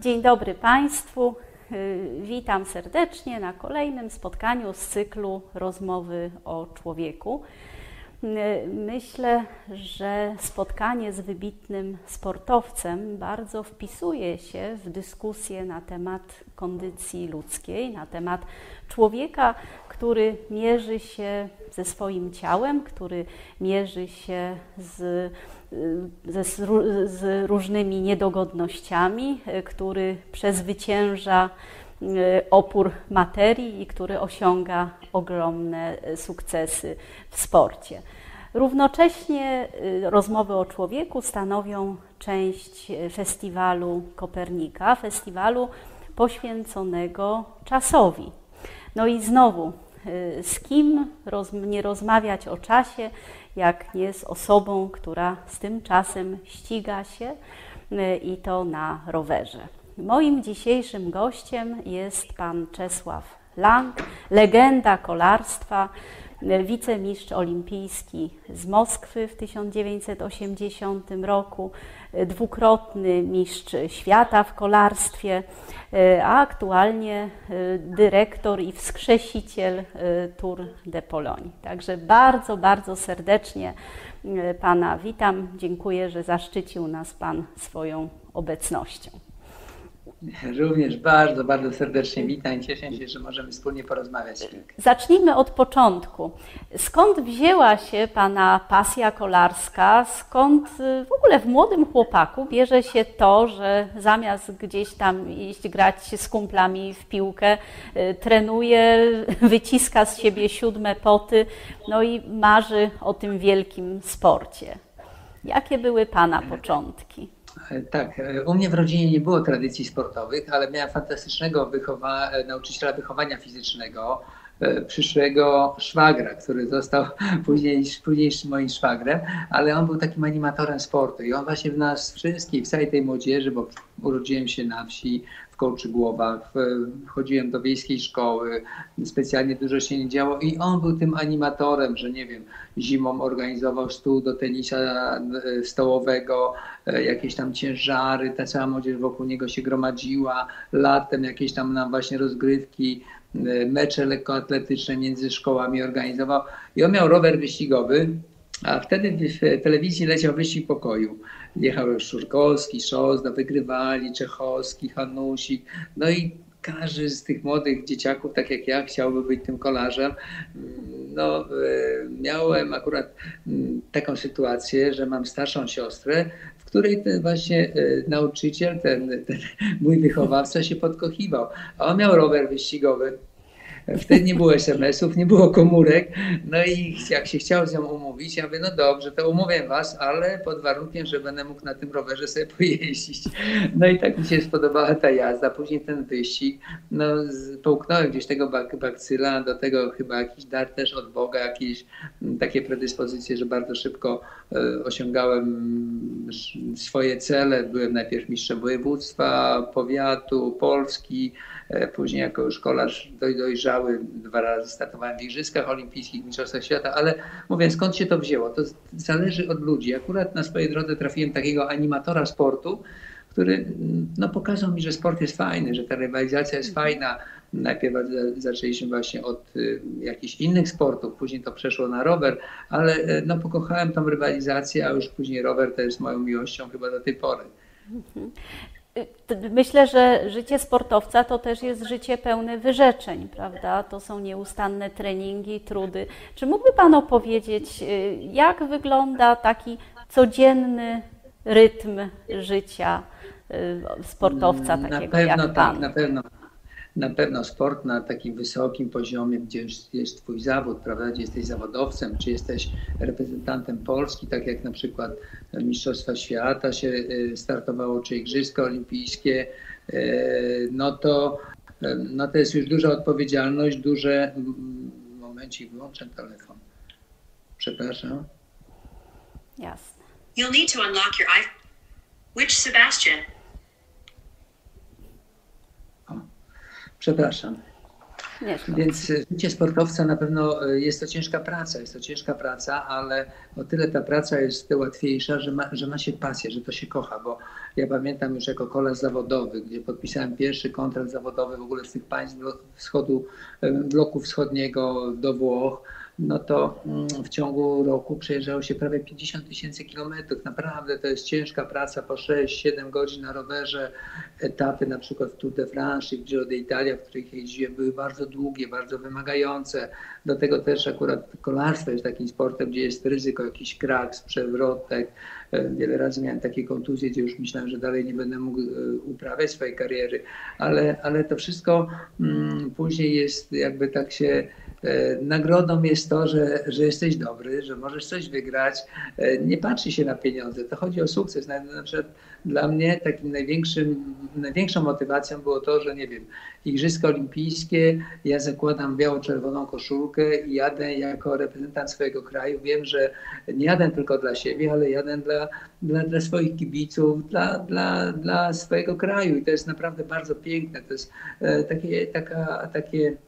Dzień dobry Państwu. Y, witam serdecznie na kolejnym spotkaniu z cyklu Rozmowy o człowieku. Y, myślę, że spotkanie z wybitnym sportowcem bardzo wpisuje się w dyskusję na temat kondycji ludzkiej, na temat człowieka, który mierzy się ze swoim ciałem, który mierzy się z ze, z różnymi niedogodnościami, e, który przezwycięża e, opór materii i który osiąga ogromne sukcesy w sporcie. Równocześnie rozmowy o człowieku stanowią część festiwalu Kopernika, festiwalu poświęconego czasowi. No i znowu, z kim roz, nie rozmawiać o czasie, jak nie z osobą, która z tym czasem ściga się y, i to na rowerze. Moim dzisiejszym gościem jest pan Czesław Lang, legenda kolarstwa, wicemistrz olimpijski z Moskwy w 1980 roku, dwukrotny mistrz świata w kolarstwie, a aktualnie dyrektor i wskrzesiciel Tour de Pologne. Także bardzo, bardzo serdecznie Pana witam. Dziękuję, że zaszczycił nas Pan swoją obecnością. Również bardzo, bardzo serdecznie witam. Cieszę się, że możemy wspólnie porozmawiać. Zacznijmy od początku. Skąd wzięła się Pana pasja kolarska? Skąd y, w ogóle w młodym chłopaku bierze się to, że zamiast gdzieś tam iść grać z kumplami w piłkę, y, trenuje, wyciska z siebie siódme poty, no i marzy o tym wielkim sporcie? Jakie były Pana początki? Tak, u mnie w rodzinie nie było tradycji sportowych, ale miałem fantastycznego wychowa nauczyciela wychowania fizycznego, e, przyszłego szwagra, który został później, późniejszym moim szwagrem, ale on był takim animatorem sportu i on właśnie w nas wszystkich, w całej tej młodzieży, bo urodziłem się na wsi, Kołczygłowach, chodziłem do wiejskiej szkoły, specjalnie dużo się nie działo i on był tym animatorem, że nie wiem, zimą organizował stół do tenisa e, stołowego, e, jakieś tam ciężary, ta cała młodzież wokół niego się gromadziła, latem jakieś tam nam właśnie rozgrywki, e, mecze lekkoatletyczne między szkołami organizował i on miał rower wyścigowy, a wtedy w telewizji leciał wyścig pokoju. Jechał Szurkowski, Szozda, wygrywali, Czechowski, Hanusik. No i każdy z tych młodych dzieciaków, tak jak ja, chciałby być tym kolarzem. No, e, miałem akurat taką sytuację, że mam starszą siostrę, w której ten właśnie e, nauczyciel, ten, ten mój wychowawca się podkochiwał. A on miał rower wyścigowy Wtedy nie było SMS-ów, nie było komórek. No i jak się chciał z nią umówić, ja mówię, no dobrze, to umówię was, ale pod warunkiem, że będę mógł na tym rowerze sobie pojeździć. No i tak mi się spodobała ta jazda, później ten wyścig. No połknąłem gdzieś tego bak bakcyla, do tego chyba jakiś dar też od Boga, jakieś mm, takie predyspozycje, że bardzo szybko e, osiągałem swoje cele. Byłem najpierw mistrzem województwa, powiatu, Polski, E, później jako szkolarz dwa razy startowałem w Igrzyskach Olimpijskich, Mistrzostwach Świata, ale mówię, skąd się to wzięło? To zależy od ludzi. Akurat na swojej drodze trafiłem takiego animatora sportu, który no, pokazał mi, że sport jest fajny, że ta rywalizacja jest fajna. Najpierw zaczęliśmy właśnie od y, jakichś innych sportów, później to przeszło na rower, ale y, no, pokochałem tą rywalizację, a już później rower to jest moją miłością chyba do tej pory. Myślę, że życie sportowca to też jest życie pełne wyrzeczeń, prawda? To są nieustanne treningi, trudy. Czy mógłby Pan opowiedzieć, y, jak wygląda taki codzienny rytm życia y, sportowca takiego na pewno, jak tak, Pan? Na pewno, na pewno sport na takim wysokim poziomie, gdzie jest Twój zawód, prawda, gdzie jesteś zawodowcem, czy jesteś reprezentantem Polski, tak jak na przykład Mistrzostwa Świata się y, startowało, czy Igrzyska Olimpijskie, y, no to, y, no to jest już duża odpowiedzialność, duże... Momencik, wyłączę telefon. Przepraszam. Jasne. You'll need to unlock your iPhone. Which Sebastian? Przepraszam. Nie. Więc e, życie sportowca na pewno e, jest to ciężka praca, jest to ciężka praca, ale o tyle ta praca jest łatwiejsza, że ma, że ma się pasję, że to się kocha, bo ja pamiętam już jako kolarz zawodowy, gdzie podpisałem pierwszy kontrakt zawodowy w ogóle z tych państw wschodu, e, bloku wschodniego do Włoch, no to mm, w ciągu roku przejeżdżało się prawie 50 tysięcy kilometrów. Naprawdę to jest ciężka praca po 6-7 godzin na rowerze. Etapy na przykład w Tour de France i w Giro d'Italia, w których jeździłem, były bardzo długie, bardzo wymagające. Do tego też akurat kolarstwo jest takim sportem, gdzie jest ryzyko jakiś kraks, przewrotek. E, wiele razy miałem takie kontuzje, gdzie już myślałem, że dalej nie będę mógł e, uprawiać swojej kariery, ale, ale to wszystko mm, później jest jakby tak się nagrodą jest to, że, że jesteś dobry, że możesz coś wygrać. E, nie patrzy się na pieniądze, to chodzi o sukces. Na przykład dla mnie takim największym, największą motywacją było to, że nie wiem, Igrzyska Olimpijskie, ja zakładam biało-czerwoną koszulkę i jadę jako reprezentant swojego kraju. Wiem, że nie jadę tylko dla siebie, ale jadę dla, dla, dla swoich kibiców, dla, dla, dla swojego kraju i to jest naprawdę bardzo piękne. To jest e, takie, taka, takie E,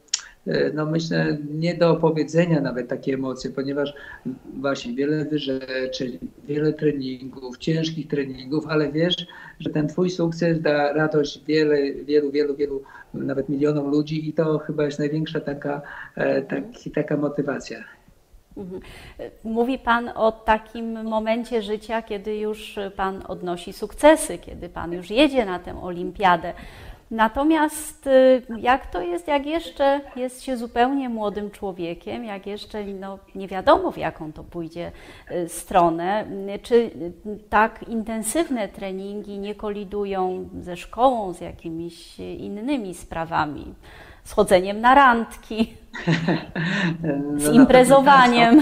no myślę, nie do opowiedzenia nawet takie emocje, ponieważ właśnie wiele wyrzeczeń, wiele treningów, ciężkich treningów, ale wiesz, że ten twój sukces da radość wiele, wielu, wielu, wielu, nawet milionom ludzi i to chyba jest największa taka, e, taki, taka motywacja. Mhm. Mówi Pan o takim momencie życia, kiedy już Pan odnosi sukcesy, kiedy Pan już jedzie na tę olimpiadę. Natomiast y, jak to jest, jak jeszcze jest się zupełnie młodym człowiekiem, jak jeszcze no, nie wiadomo w jaką to pójdzie y, stronę, czy tak intensywne treningi nie kolidują ze szkołą, z jakimiś innymi sprawami, z chodzeniem na randki, z no imprezowaniem.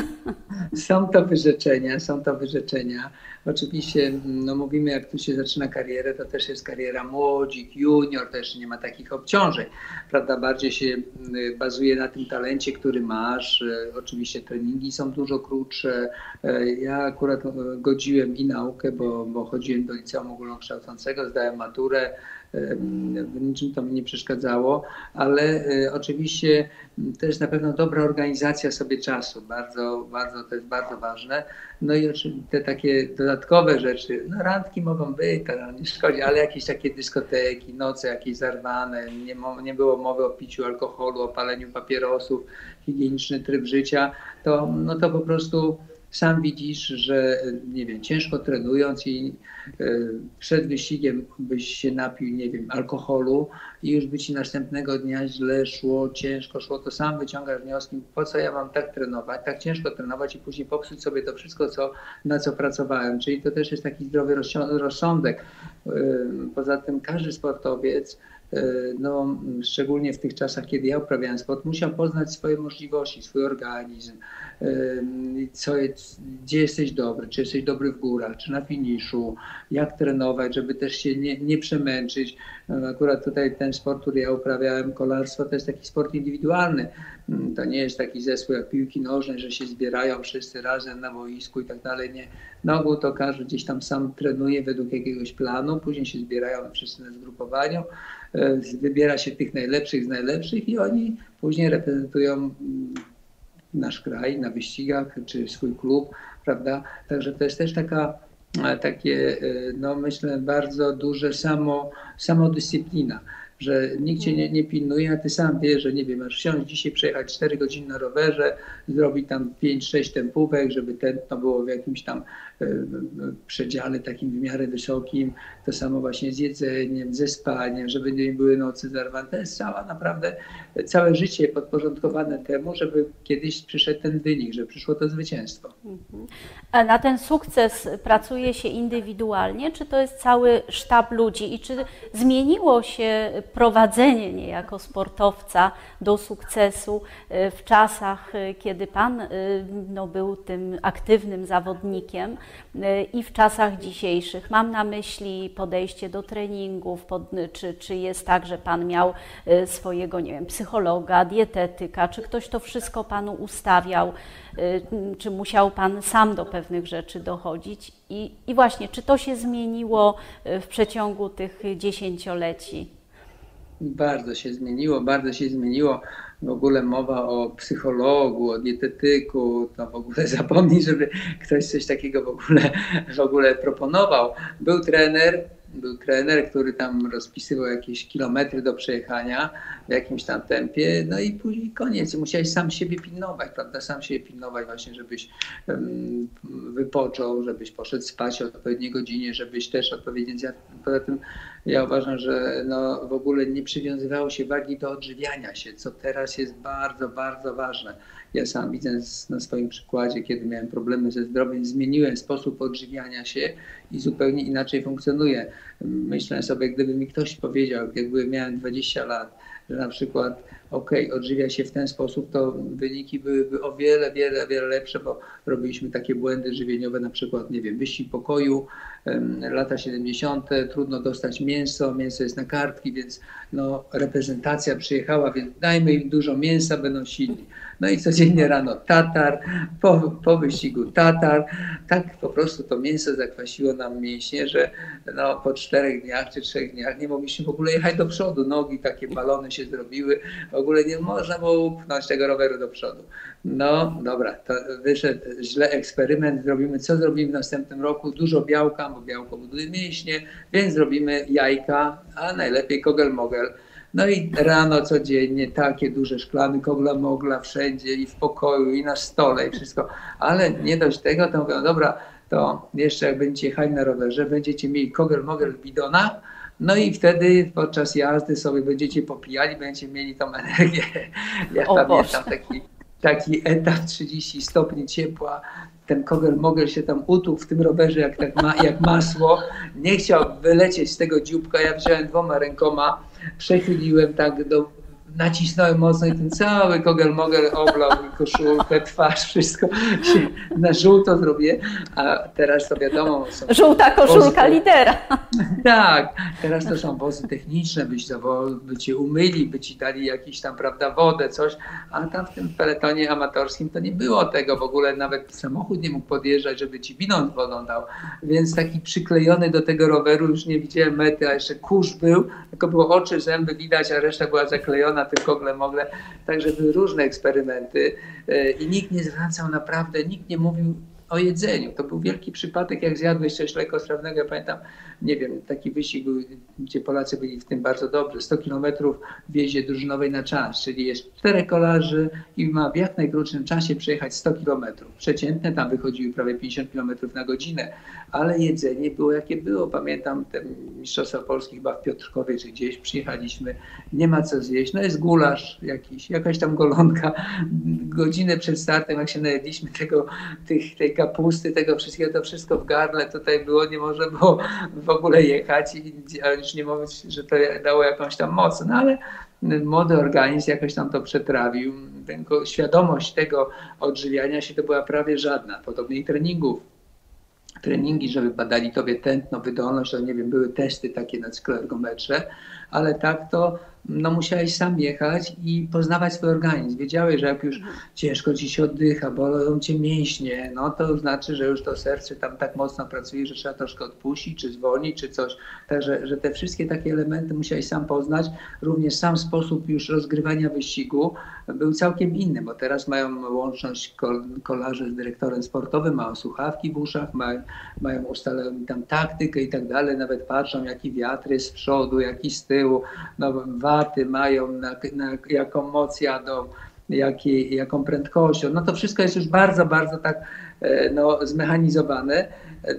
Są, są to wyrzeczenia, są to wyrzeczenia. Oczywiście no mówimy, jak tu się zaczyna karierę, to też jest kariera młodzik, junior, też nie ma takich obciążeń. Prawda, bardziej się y, bazuje na tym talencie, który masz. Y, oczywiście treningi są dużo krótsze. Y, ja akurat godziłem i naukę, bo, bo chodziłem do liceum ogólnokształcącego, zdałem maturę w niczym to mi nie przeszkadzało, ale oczywiście to jest na pewno dobra organizacja sobie czasu, bardzo, bardzo, to jest bardzo ważne. No i te takie dodatkowe rzeczy, no randki mogą być, to nie szkodzi, ale jakieś takie dyskoteki, noce jakieś zarwane, nie, nie było mowy o piciu alkoholu, o paleniu papierosów, higieniczny tryb życia, to, no to po prostu sam widzisz, że nie wiem, ciężko trenując i e, przed wyścigiem byś się napił, nie wiem, alkoholu i już by ci następnego dnia źle szło, ciężko szło, to sam wyciągasz wnioski, po co ja mam tak trenować, tak ciężko trenować i później popsuć sobie to wszystko, co, na co pracowałem. Czyli to też jest taki zdrowy rozsądek. E, poza tym każdy sportowiec E, no, szczególnie w tych czasach, kiedy ja uprawiałem sport, musiał poznać swoje możliwości, swój organizm, e, co, gdzie jesteś dobry, czy jesteś dobry w górach, czy na finiszu, jak trenować, żeby też się nie, nie przemęczyć. No, akurat tutaj ten sport, który ja uprawiałem, kolarstwo, to jest taki sport indywidualny. Mm, to nie jest taki zespół jak piłki nożnej, że się zbierają wszyscy razem na boisku i tak dalej. Nie. Na ogół to każdy gdzieś tam sam trenuje według jakiegoś planu, później się zbierają wszyscy na zgrupowaniu E, wybiera się tych najlepszych z najlepszych i oni później reprezentują mm, nasz kraj na wyścigach czy swój klub, prawda? Także to jest też taka e, takie, e, no myślę, bardzo duże samo, samodyscyplina że nikt cię nie, nie pilnuje, a ty sam wiesz, że nie wiem, masz wsiąść dzisiaj, przejechać 4 godziny na rowerze, zrobić tam 5-6 tempówek, żeby tętno było w jakimś tam e, przedziale takim w miarę wysokim. To samo właśnie z jedzeniem, ze spaniem, żeby nie były nocy zarwane. To jest cała naprawdę, całe życie podporządkowane temu, żeby kiedyś przyszedł ten wynik, żeby przyszło to zwycięstwo. Mhm. A na ten sukces pracuje się indywidualnie, czy to jest cały sztab ludzi i czy zmieniło się prowadzenie niejako sportowca do sukcesu e, w czasach, e, kiedy Pan e, no, był tym aktywnym zawodnikiem i w czasach dzisiejszych. Mam na myśli podejście do treningów, pod, czy, czy jest tak, że Pan miał swojego, nie wiem, psychologa, dietetyka, czy ktoś to wszystko Panu ustawiał, czy musiał Pan sam do pewnych rzeczy dochodzić? I, i właśnie, czy to się zmieniło w przeciągu tych dziesięcioleci? Bardzo się zmieniło, bardzo się zmieniło. W ogóle mowa o psychologu, o dietetyku, to w ogóle zapomnij, żeby ktoś coś takiego w ogóle, w ogóle proponował. Był trener, był trener, który tam rozpisywał jakieś kilometry do przejechania w jakimś tam tempie, no i później koniec. Musiałeś sam siebie pilnować, prawda? Sam siebie pilnować właśnie, żebyś um, wypoczął, żebyś poszedł spać o odpowiedniej godzinie, żebyś też odpowiednio. Poza tym ja uważam, że no, w ogóle nie przywiązywało się wagi do odżywiania się, co teraz jest bardzo, bardzo ważne. Ja sam widzę na swoim przykładzie, kiedy miałem problemy ze zdrowiem, zmieniłem sposób odżywiania się i zupełnie inaczej funkcjonuję. Myślę sobie, gdyby mi ktoś powiedział, jakby miałem 20 lat, że na przykład ok, odżywia się w ten sposób, to wyniki byłyby o wiele, wiele, wiele lepsze, bo robiliśmy takie błędy żywieniowe, na przykład, nie wiem, wyścig pokoju, lata 70., trudno dostać mięso, mięso jest na kartki, więc no, reprezentacja przyjechała, więc dajmy im dużo mięsa, będą silni. No i codziennie rano tatar, po, po wyścigu tatar. Tak po prostu to mięso zakwasiło nam mięśnie, że no, po czterech dniach czy trzech dniach nie mogliśmy w ogóle jechać do przodu. Nogi, takie balony się zrobiły. W ogóle nie można było upchnąć tego roweru do przodu. No dobra, to wyszedł źle eksperyment. Zrobimy, co zrobimy w następnym roku? Dużo białka, bo białko buduje mięśnie, więc zrobimy jajka, a najlepiej kogel-mogel no i rano codziennie takie duże szklany kogla mogla wszędzie i w pokoju i na stole i wszystko. Ale nie dość tego, to mówią, dobra, to jeszcze jak będziecie jechać na rowerze, będziecie mieli kogel mogel w bidonach, no i wtedy podczas jazdy sobie będziecie popijali, będziecie mieli tą energię. Ja o pamiętam taki, taki etap 30 stopni ciepła, ten kogel mogel się tam utuł w tym rowerze jak, tak ma, jak masło. Nie chciał wylecieć z tego dzióbka. Ja wziąłem dwoma rękoma, przechyliłem tak do nacisnąłem mocno i ten cały kogel-mogel oblał mi koszulkę, twarz, wszystko się na żółto zrobię, a teraz to wiadomo. Żółta koszulka wozy, lidera. Tak, teraz to są wozy techniczne, by, ci, by cię umyli, by ci dali jakiś tam, prawda, wodę, coś, a tam w tym peletonie amatorskim to nie było tego, w ogóle nawet samochód nie mógł podjeżdżać, żeby ci winąć wodą dał, więc taki przyklejony do tego roweru już nie widziałem mety, a jeszcze kurz był, tylko było oczy, zęby widać, a reszta była zaklejona tym kogle mogle. Także były różne eksperymenty e, i nikt nie zwracał naprawdę, nikt nie mówił o jedzeniu. To był wielki przypadek, jak zjadłeś coś lekostrawnego. Ja pamiętam, nie wiem, taki wyścig był, gdzie Polacy byli w tym bardzo dobrze. 100 kilometrów w jeździe drużynowej na czas, czyli jest czterech kolarzy i ma w jak najkrótszym czasie przejechać 100 kilometrów. Przeciętne tam wychodziły prawie 50 kilometrów na godzinę, ale jedzenie było jakie było. Pamiętam te Mistrzostwa Polski chyba w Piotrkowie czy gdzieś przyjechaliśmy, nie ma co zjeść, no jest gulasz jakiś, jakaś tam golonka. Godzinę przed startem, jak się najedliśmy tego, tych, tej kapusty, tego wszystkiego, to wszystko w gardle tutaj było, nie może było w ogóle jechać, i, a już nie mówić, że to dało jakąś tam moc, no ale młody organizm jakoś tam to przetrawił. Świadomość tego odżywiania się to była prawie żadna. Podobnie i treningów. Treningi, żeby badali tobie tętno, wydolność, to nie wiem, były testy takie na cykloergometrze, ale tak to no musiałeś sam jechać i poznawać swój organizm. Wiedziałeś, że jak już ciężko ci się oddycha, bolą cię mięśnie, no to znaczy, że już to serce tam tak mocno pracuje, że trzeba troszkę odpuścić, czy zwolnić, czy coś. Także, że te wszystkie takie elementy musiałeś sam poznać. Również sam sposób już rozgrywania wyścigu był całkiem inny, bo teraz mają łączność kolarze z dyrektorem sportowym, mają słuchawki w uszach, mają, mają ustaloną tam taktykę i tak dalej, nawet patrzą, jaki wiatr jest z przodu, jaki z tyłu, no, waty mają, na, na jaką moc jadą, jaki, jaką prędkością. No to wszystko jest już bardzo, bardzo tak e, no, zmechanizowane.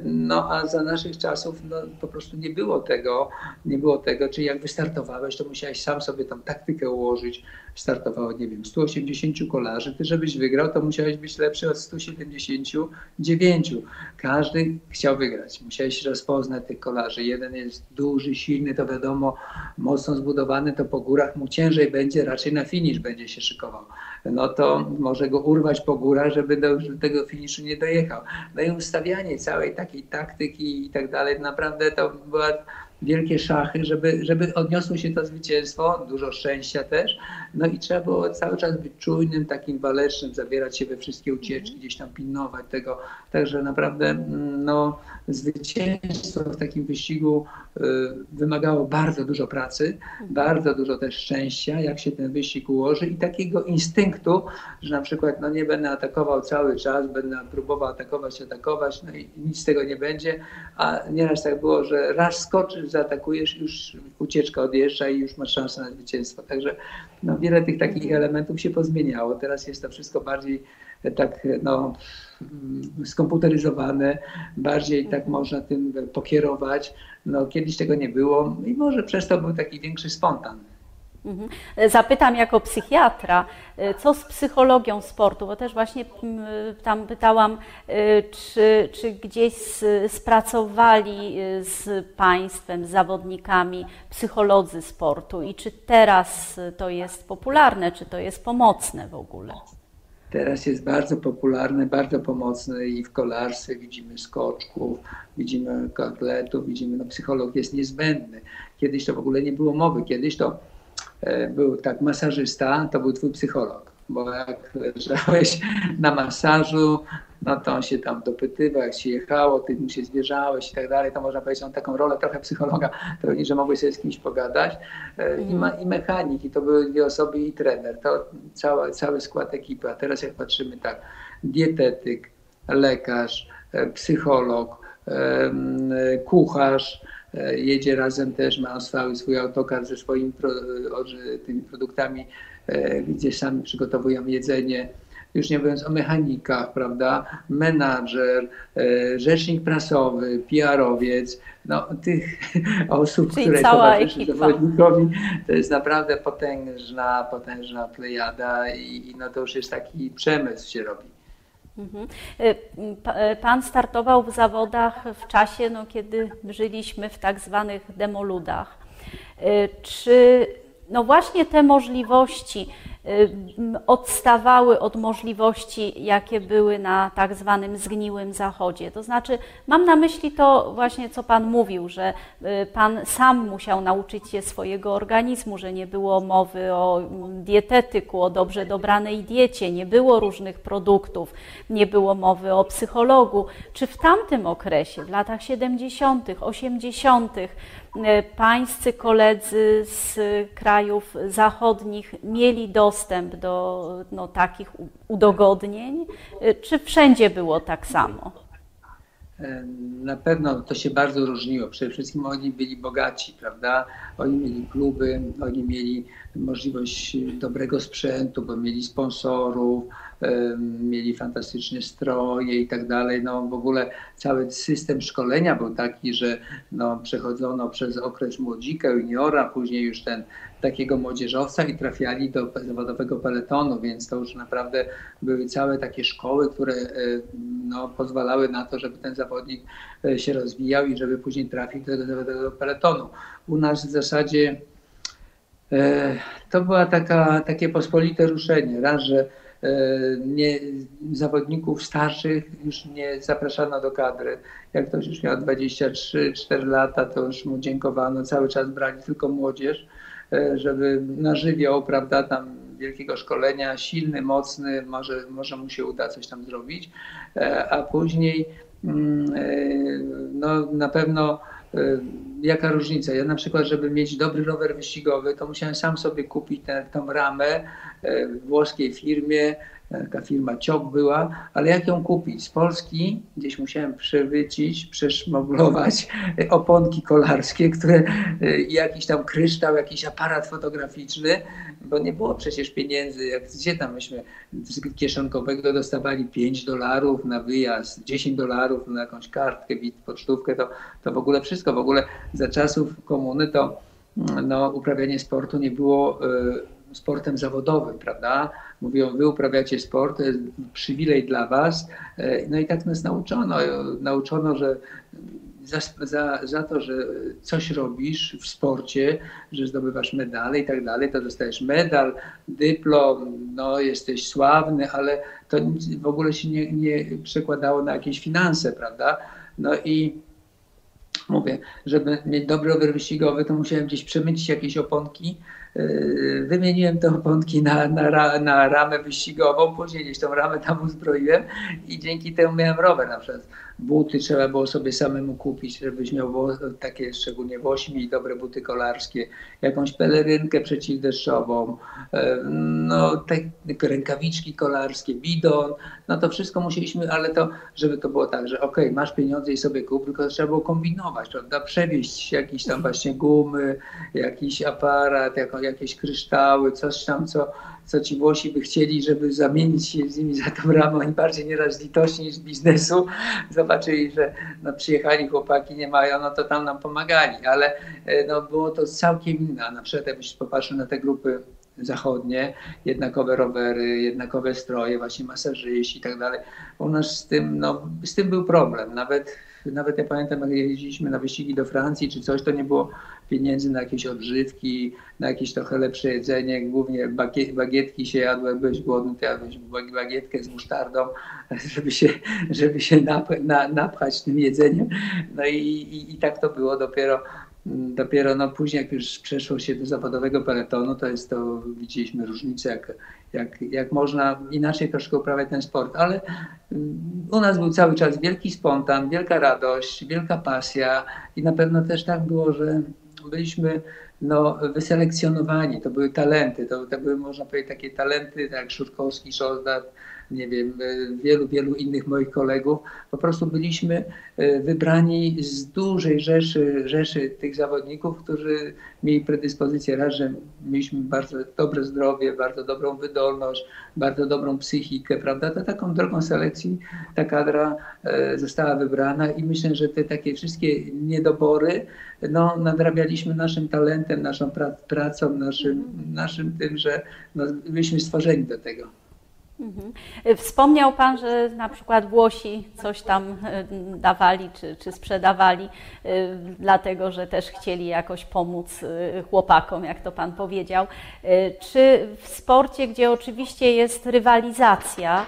No a za naszych czasów no, po prostu nie było tego, nie było tego, czyli jak wystartowałeś, to musiałeś sam sobie tam taktykę ułożyć. Startowało, nie wiem, 180 kolarzy. Ty, żebyś wygrał, to musiałeś być lepszy od 179. Każdy chciał wygrać. Musiałeś rozpoznać tych kolarzy. Jeden jest duży, silny, to wiadomo, mocno zbudowany, to po górach mu ciężej będzie, raczej na finisz będzie się szykował no to może go urwać po górach, żeby do tego finiszu nie dojechał. No i ustawianie całej takiej taktyki i tak dalej, naprawdę to była wielkie szachy, żeby, żeby odniosło się to zwycięstwo, dużo szczęścia też. No i trzeba było cały czas być czujnym, takim walecznym, zabierać się we wszystkie ucieczki, gdzieś tam pilnować tego. Także naprawdę mm, no, zwycięstwo w takim wyścigu y, wymagało bardzo dużo pracy, bardzo dużo też szczęścia, jak się ten wyścig ułoży i takiego instynktu, że na przykład no, nie będę atakował cały czas, będę próbował atakować, atakować, no i nic z tego nie będzie, a nieraz tak było, że raz skoczysz, zaatakujesz, już ucieczka odjeżdża i już masz szansę na zwycięstwo. Także no, wiele tych takich elementów się pozmieniało. Teraz jest to wszystko bardziej tak no, skomputeryzowane, bardziej tak można tym pokierować. No, kiedyś tego nie było i może przez to był taki większy spontan. Mhm. Zapytam jako psychiatra, co z psychologią sportu, bo też właśnie mm, tam pytałam, y, czy, czy gdzieś spracowali y, z państwem, z zawodnikami psycholodzy sportu i czy teraz to jest popularne, czy to jest pomocne w ogóle? Teraz jest bardzo popularne, bardzo pomocne i w kolarstwie widzimy skoczków, widzimy atletów, widzimy, no psycholog jest niezbędny. Kiedyś to w ogóle nie było mowy, kiedyś to E, był tak masażysta, to był twój psycholog, bo jak leżałeś na masażu, no to on się tam dopytywał, jak się jechało, ty mu się zwierzałeś i tak dalej, to można powiedzieć, on taką rolę trochę psychologa pełni, że mogłeś sobie z kimś pogadać. E, I, ma, I mechanik, i to były dwie osoby i trener, to cały, cały skład ekipy. A teraz jak patrzymy tak, dietetyk, lekarz, e, psycholog, kucharz, E, jedzie razem też, ma swój, swój autokar ze swoimi pro, tymi produktami, gdzie sami przygotowują jedzenie. Już nie mówiąc o mechanikach, prawda? Menadżer, e, rzecznik prasowy, PR-owiec, no, tych osób, Czyli które towarzyszą zawodnikowi, to jest naprawdę potężna, potężna plejada i, i no to już jest taki przemysł się robi. Mhm. Y, y, pan startował w zawodach w czasie, no, kiedy żyliśmy w tak zwanych demoludach. Czy no właśnie te możliwości odstawały od możliwości, jakie były na tak zwanym zgniłym zachodzie. To znaczy, mam na myśli to właśnie, co Pan mówił, że Pan sam musiał nauczyć się swojego organizmu, że nie było mowy o dietetyku, o dobrze dobranej diecie, nie było różnych produktów, nie było mowy o psychologu. Czy w tamtym okresie, w latach 70., 80., E, pańscy koledzy z krajów zachodnich mieli dostęp do no, takich udogodnień? Czy wszędzie było tak samo? Na pewno to się bardzo różniło. Przede wszystkim oni byli bogaci, prawda? Oni mieli kluby, oni mieli możliwość dobrego sprzętu, bo mieli sponsorów, mieli fantastyczne stroje i tak dalej. No w ogóle cały system szkolenia był taki, że no, przechodzono przez okres młodzika, juniora, później już ten takiego młodzieżowca i trafiali do zawodowego peletonu, więc to już naprawdę były całe takie szkoły, które e, no, pozwalały na to, żeby ten zawodnik e, się rozwijał i żeby później trafił do zawodowego peletonu. U nas w zasadzie e, to była taka, takie pospolite ruszenie. Raz, że nie, zawodników starszych już nie zapraszano do kadry. Jak ktoś już miał 23-4 lata, to już mu dziękowano, cały czas brali tylko młodzież. E, żeby nażywiał, prawda, tam wielkiego szkolenia, silny, mocny, może, może mu się uda coś tam zrobić, e, a później mm, e, no, na pewno jaka różnica. Ja na przykład, żeby mieć dobry rower wyścigowy, to musiałem sam sobie kupić tę, ramę w włoskiej firmie, taka firma Ciok była, ale jak ją kupić? Z Polski gdzieś musiałem przewycić, przeszmoglować oponki kolarskie, które jakiś tam kryształ, jakiś aparat fotograficzny, bo nie było przecież pieniędzy, jak gdzie tam myśmy z kieszonkowego dostawali 5 dolarów na wyjazd, 10 dolarów na jakąś kartkę, pocztówkę, to, to w ogóle wszystko, w ogóle za czasów komuny to no, uprawianie sportu nie było y, sportem zawodowym, prawda? Mówią, wy uprawiacie sport, to jest przywilej dla was. E, no i tak nas nauczono. Nauczono, że za, za, za to, że coś robisz w sporcie, że zdobywasz medale i tak dalej, to dostajesz medal, dyplom, no jesteś sławny, ale to w ogóle się nie, nie przekładało na jakieś finanse, prawda? No i mówię, żeby mieć dobry rower wyścigowy, to musiałem gdzieś przemycić jakieś oponki. Yy, wymieniłem te oponki na, na, na ramę wyścigową, później gdzieś tą ramę tam uzbroiłem i dzięki temu miałem rower na przykład buty trzeba było sobie samemu kupić, żebyś miał takie szczególnie w ośmi dobre buty kolarskie, jakąś pelerynkę przeciwdeszczową, no te rękawiczki kolarskie, bidon, no to wszystko musieliśmy, ale to, żeby to było tak, że okej, okay, masz pieniądze i sobie kup, tylko trzeba było kombinować, prawda, przewieźć jakieś tam właśnie gumy, jakiś aparat, jakieś kryształy, coś tam, co co ci Włosi by chcieli, żeby zamienić się z nimi za tą ramę. Oni bardziej nieraz litości niż biznesu. Zobaczyli, że no, przyjechali chłopaki, nie mają, no to tam nam pomagali, ale e, no, było to całkiem inne. Na przykład jakbyś popatrzył na te grupy zachodnie, jednakowe rowery, jednakowe stroje, właśnie masażyści i tak dalej. U nas z tym, no, z tym był problem. Nawet nawet ja pamiętam, jak jeździliśmy na wyścigi do Francji czy coś, to nie było pieniędzy na jakieś odżywki, na jakieś trochę lepsze jedzenie. Głównie bagietki się jadło, jak głodny, to jadłeś bagietkę z musztardą, żeby się, żeby się napchać tym jedzeniem. No i, i, i tak to było dopiero dopiero no, później, jak już przeszło się do zawodowego peletonu, to jest to, widzieliśmy różnicę, jak, jak, jak można inaczej troszkę uprawiać ten sport, ale mm, u nas był cały czas wielki spontan, wielka radość, wielka pasja i na pewno też tak było, że byliśmy no, wyselekcjonowani, to były talenty, to, to były można powiedzieć takie talenty, tak jak Szurkowski, Szoldat, nie wiem, e, wielu, wielu innych moich kolegów. Po prostu byliśmy e, wybrani z dużej rzeszy, rzeszy tych zawodników, którzy mieli predyspozycję raz, że mieliśmy bardzo dobre zdrowie, bardzo dobrą wydolność, bardzo dobrą psychikę, prawda? To taką drogą selekcji ta kadra e, została wybrana i myślę, że te takie wszystkie niedobory no, nadrabialiśmy naszym talentem, naszą pracą, naszym, naszym tym, że no, byliśmy stworzeni do tego. Mhm. Wspomniał Pan, że na przykład Włosi coś tam e, dawali czy, czy sprzedawali, e, dlatego że też chcieli jakoś pomóc e, chłopakom, jak to Pan powiedział. Czy w sporcie, gdzie oczywiście jest rywalizacja,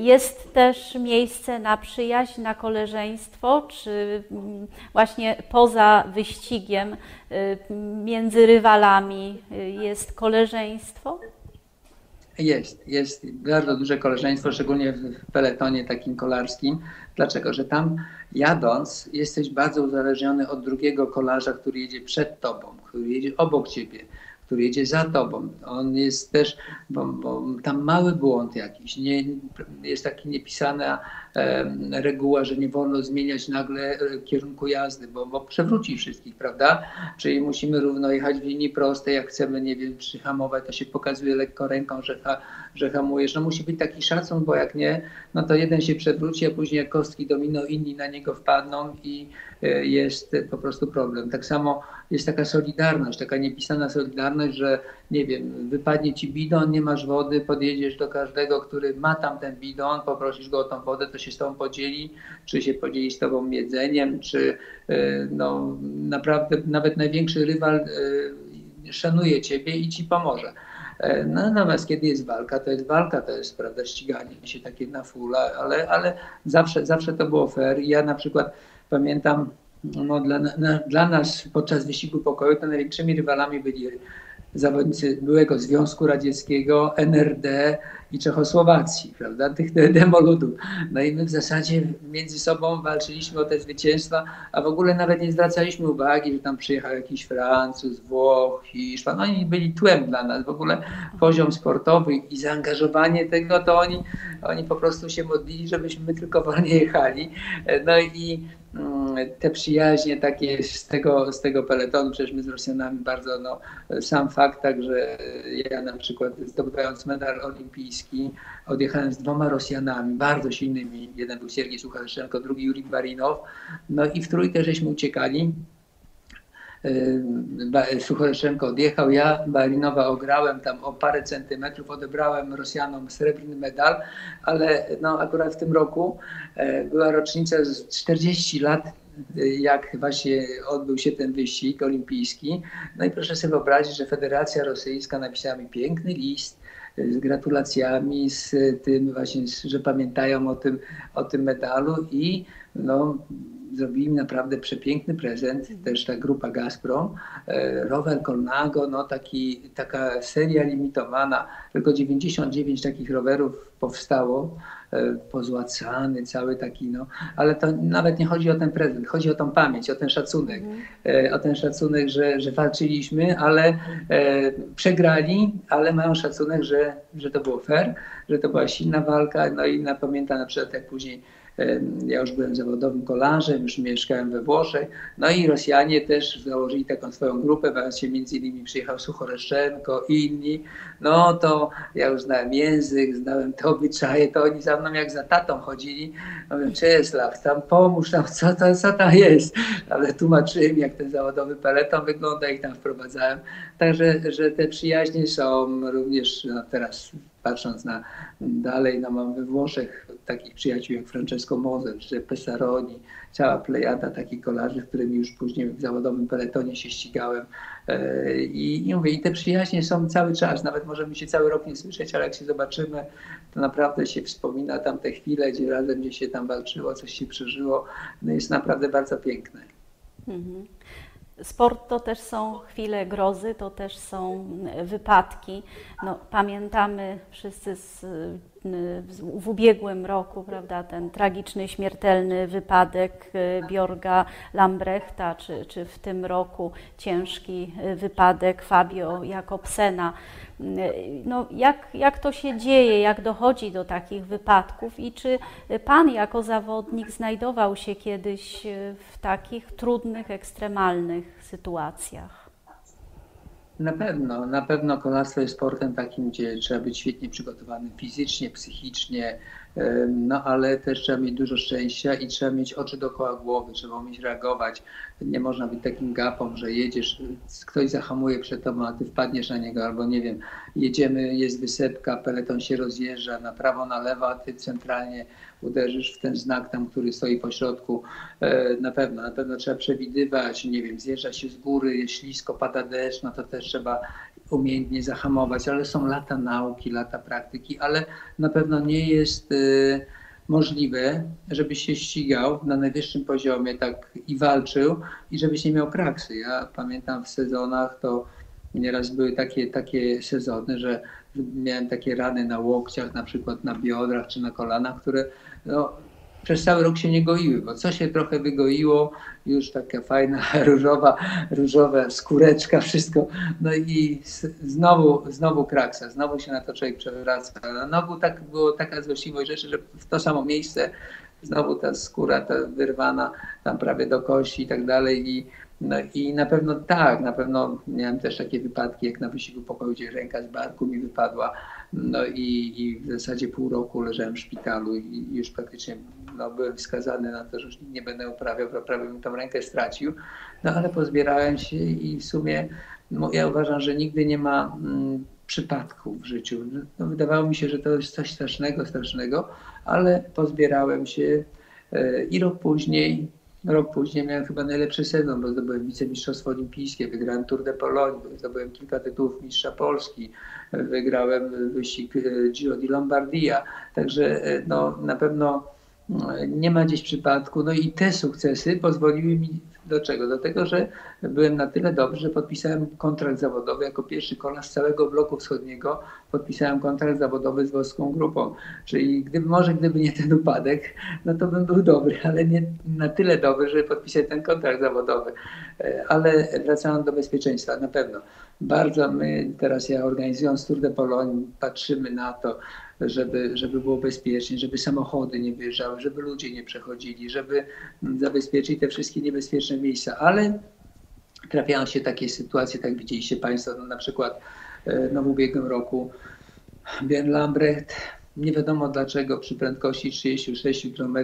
jest też miejsce na przyjaźń, na koleżeństwo, czy mm, właśnie poza wyścigiem między rywalami jest koleżeństwo? Jest, jest bardzo duże koleżeństwo, szczególnie w peletonie takim kolarskim. Dlaczego? Że tam jadąc jesteś bardzo uzależniony od drugiego kolarza, który jedzie przed tobą, który jedzie obok ciebie który jedzie za tobą. On jest też, bo, bo tam mały błąd jakiś, nie, jest taka niepisana reguła, że nie wolno zmieniać nagle e, kierunku jazdy, bo, bo przewróci wszystkich, prawda? Czyli musimy równo jechać w linii prostej, jak chcemy, nie wiem, przyhamować, to się pokazuje lekko ręką, że, ha, że hamujesz. No musi być taki szacun, bo jak nie, no to jeden się przewróci, a później jak kostki domino, inni na niego wpadną i e, jest po prostu problem. Tak samo jest taka solidarność, taka niepisana solidarność, że nie wiem, wypadnie ci bidon, nie masz wody, podjedziesz do każdego, który ma tam ten bidon, poprosisz go o tą wodę, to się z tobą podzieli, czy się podzieli z tobą jedzeniem, czy e, no, naprawdę nawet największy rywal e, szanuje ciebie i ci pomoże. E, no, natomiast kiedy jest walka, to jest walka, to jest prawda, ściganie się takie na fula, ale, ale zawsze, zawsze to było fair. Ja na przykład pamiętam, no, dla, na, dla nas podczas wyścigu pokoju to największymi rywalami byli zawodnicy byłego Związku Radzieckiego, NRD i Czechosłowacji, prawda, tych demoludów. No i my w zasadzie między sobą walczyliśmy o te zwycięstwa, a w ogóle nawet nie zwracaliśmy uwagi, że tam przyjechał jakiś Francuz, Włoch, Hiszpan. Oni byli tłem dla nas. W ogóle poziom sportowy i zaangażowanie tego, to oni, oni po prostu się modlili, żebyśmy tylko wolnie jechali. No i te przyjaźnie takie z tego, z tego peletonu, przecież my z Rosjanami bardzo, no, sam fakt, tak, że ja na przykład zdobywając medal olimpijski, odjechałem z dwoma Rosjanami, bardzo silnymi, jeden był Siergiej Suchaszenko, drugi Juri Barinow, no i w trójkę żeśmy uciekali, Suchoryszenko odjechał, ja Barinowa ograłem tam o parę centymetrów, odebrałem Rosjanom srebrny medal, ale no akurat w tym roku e, była rocznica z 40 lat jak właśnie odbył się ten wyścig olimpijski. No i proszę sobie wyobrazić, że Federacja Rosyjska napisała mi piękny list z gratulacjami, z tym właśnie, że pamiętają o tym, o tym medalu i no, zrobili mi naprawdę przepiękny prezent, też ta grupa Gazprom. E, rower Colnago, no taki, taka seria limitowana, tylko 99 takich rowerów powstało, e, pozłacany, cały taki, no, ale to nawet nie chodzi o ten prezent, chodzi o tą pamięć, o ten szacunek, e, o ten szacunek, że, że walczyliśmy, ale przegrali, ale mają szacunek, że, że to było fair, że to była silna walka, no i pamiętam na przykład jak później ja już byłem zawodowym kolarzem, już mieszkałem we Włoszech. No i Rosjanie też założyli taką swoją grupę, się między innymi przyjechał Suchoreszczenko i inni. No to ja już znałem język, znałem te obyczaje, to oni za mną jak za tatą chodzili. Mówię, Czesław, tam pomóż, tam, co, to, co tam jest. Ale tłumaczyłem, jak ten zawodowy peleton wygląda i tam wprowadzałem. Także, że te przyjaźnie są również no, teraz patrząc na dalej, no mam we Włoszech takich przyjaciół jak Francesco Moser, czy Pesaroni, cała plejada takich kolarzy, z którymi już później w zawodowym peletonie się ścigałem. E, I, I mówię, i te przyjaźnie są cały czas, nawet możemy się cały rok nie słyszeć, ale jak się zobaczymy, to naprawdę się wspomina tam te chwile, gdzie razem gdzie się tam walczyło, coś się przeżyło. No jest naprawdę bardzo piękne. Mhm. Sport to też są chwile grozy, to też są wypadki. No, pamiętamy wszyscy z w ubiegłym roku, prawda, ten tragiczny, śmiertelny wypadek y, Bjorga Lambrechta, czy, czy w tym roku ciężki y, wypadek Fabio Jakobsena. Y, no, jak, jak to się dzieje, jak dochodzi do takich wypadków i czy Pan jako zawodnik znajdował się kiedyś w takich trudnych, ekstremalnych sytuacjach? Na pewno, na pewno kolarstwo jest sportem takim, gdzie trzeba być świetnie przygotowanym fizycznie, psychicznie, no ale też trzeba mieć dużo szczęścia i trzeba mieć oczy dookoła głowy, trzeba umieć reagować. Nie można być takim gapą, że jedziesz, ktoś zahamuje przed tobą, a ty wpadniesz na niego, albo nie wiem, jedziemy, jest wysepka, peleton się rozjeżdża na prawo, na lewo, a ty centralnie uderzysz w ten znak tam, który stoi po środku. E, na pewno, na pewno trzeba przewidywać, nie wiem, zjeżdża się z góry, jest ślisko, pada deszcz, no to też trzeba umiejętnie zahamować, ale są lata nauki, lata praktyki, ale na pewno nie jest y, możliwe, żebyś się ścigał na najwyższym poziomie tak i walczył i żebyś nie miał kraksy. Ja pamiętam w sezonach to nieraz były takie, takie sezony, że miałem takie rany na łokciach, na przykład na biodrach czy na kolanach, które no, przez cały rok się nie goiły, bo co się trochę wygoiło, już taka fajna różowa, różowa skóreczka, wszystko, no i znowu, znowu kraksa, znowu się na to człowiek przewraca. Znowu tak było taka złośliwość rzeczy, że w to samo miejsce znowu ta skóra ta wyrwana tam prawie do kości i tak dalej i no i na pewno tak, na pewno miałem też takie wypadki, jak na wyścigu pokoju, gdzie ręka z barku mi wypadła, no i, i w zasadzie pół roku leżałem w szpitalu i już praktycznie no, byłem wskazany na to, że już nie będę uprawiał, bo prawie bym tą rękę stracił, no ale pozbierałem się i w sumie no, ja uważam, że nigdy nie ma mm, przypadków w życiu. No, wydawało mi się, że to jest coś strasznego, strasznego, ale pozbierałem się e, i rok później Rok później miałem chyba najlepszy sezon, bo zdobyłem wicemistrzostwo olimpijskie, wygrałem Tour de Pologne, zdobyłem kilka tytułów mistrza Polski, wygrałem wyścig e, Giro di Lombardia. Także e, no, na pewno nie ma gdzieś przypadku. No i te sukcesy pozwoliły mi do czego? Do tego, że byłem na tyle dobry, że podpisałem kontrakt zawodowy jako pierwszy kolarz z całego bloku wschodniego. Podpisałem kontrakt zawodowy z włoską grupą. Czyli gdyby, może gdyby nie ten upadek, no to bym był dobry, ale nie na tyle dobry, żeby podpisać ten kontrakt zawodowy. E, ale wracając do bezpieczeństwa, na pewno. Bardzo my teraz ja organizując Tour de Pologne patrzymy na to, żeby, żeby było bezpiecznie, żeby samochody nie wyjeżdżały, żeby ludzie nie przechodzili, żeby zabezpieczyć te wszystkie niebezpieczne miejsca, ale trafiają się takie sytuacje, tak widzieliście Państwo, no na przykład e, no w ubiegłym roku Björn Lambrecht, nie wiadomo dlaczego przy prędkości 36 km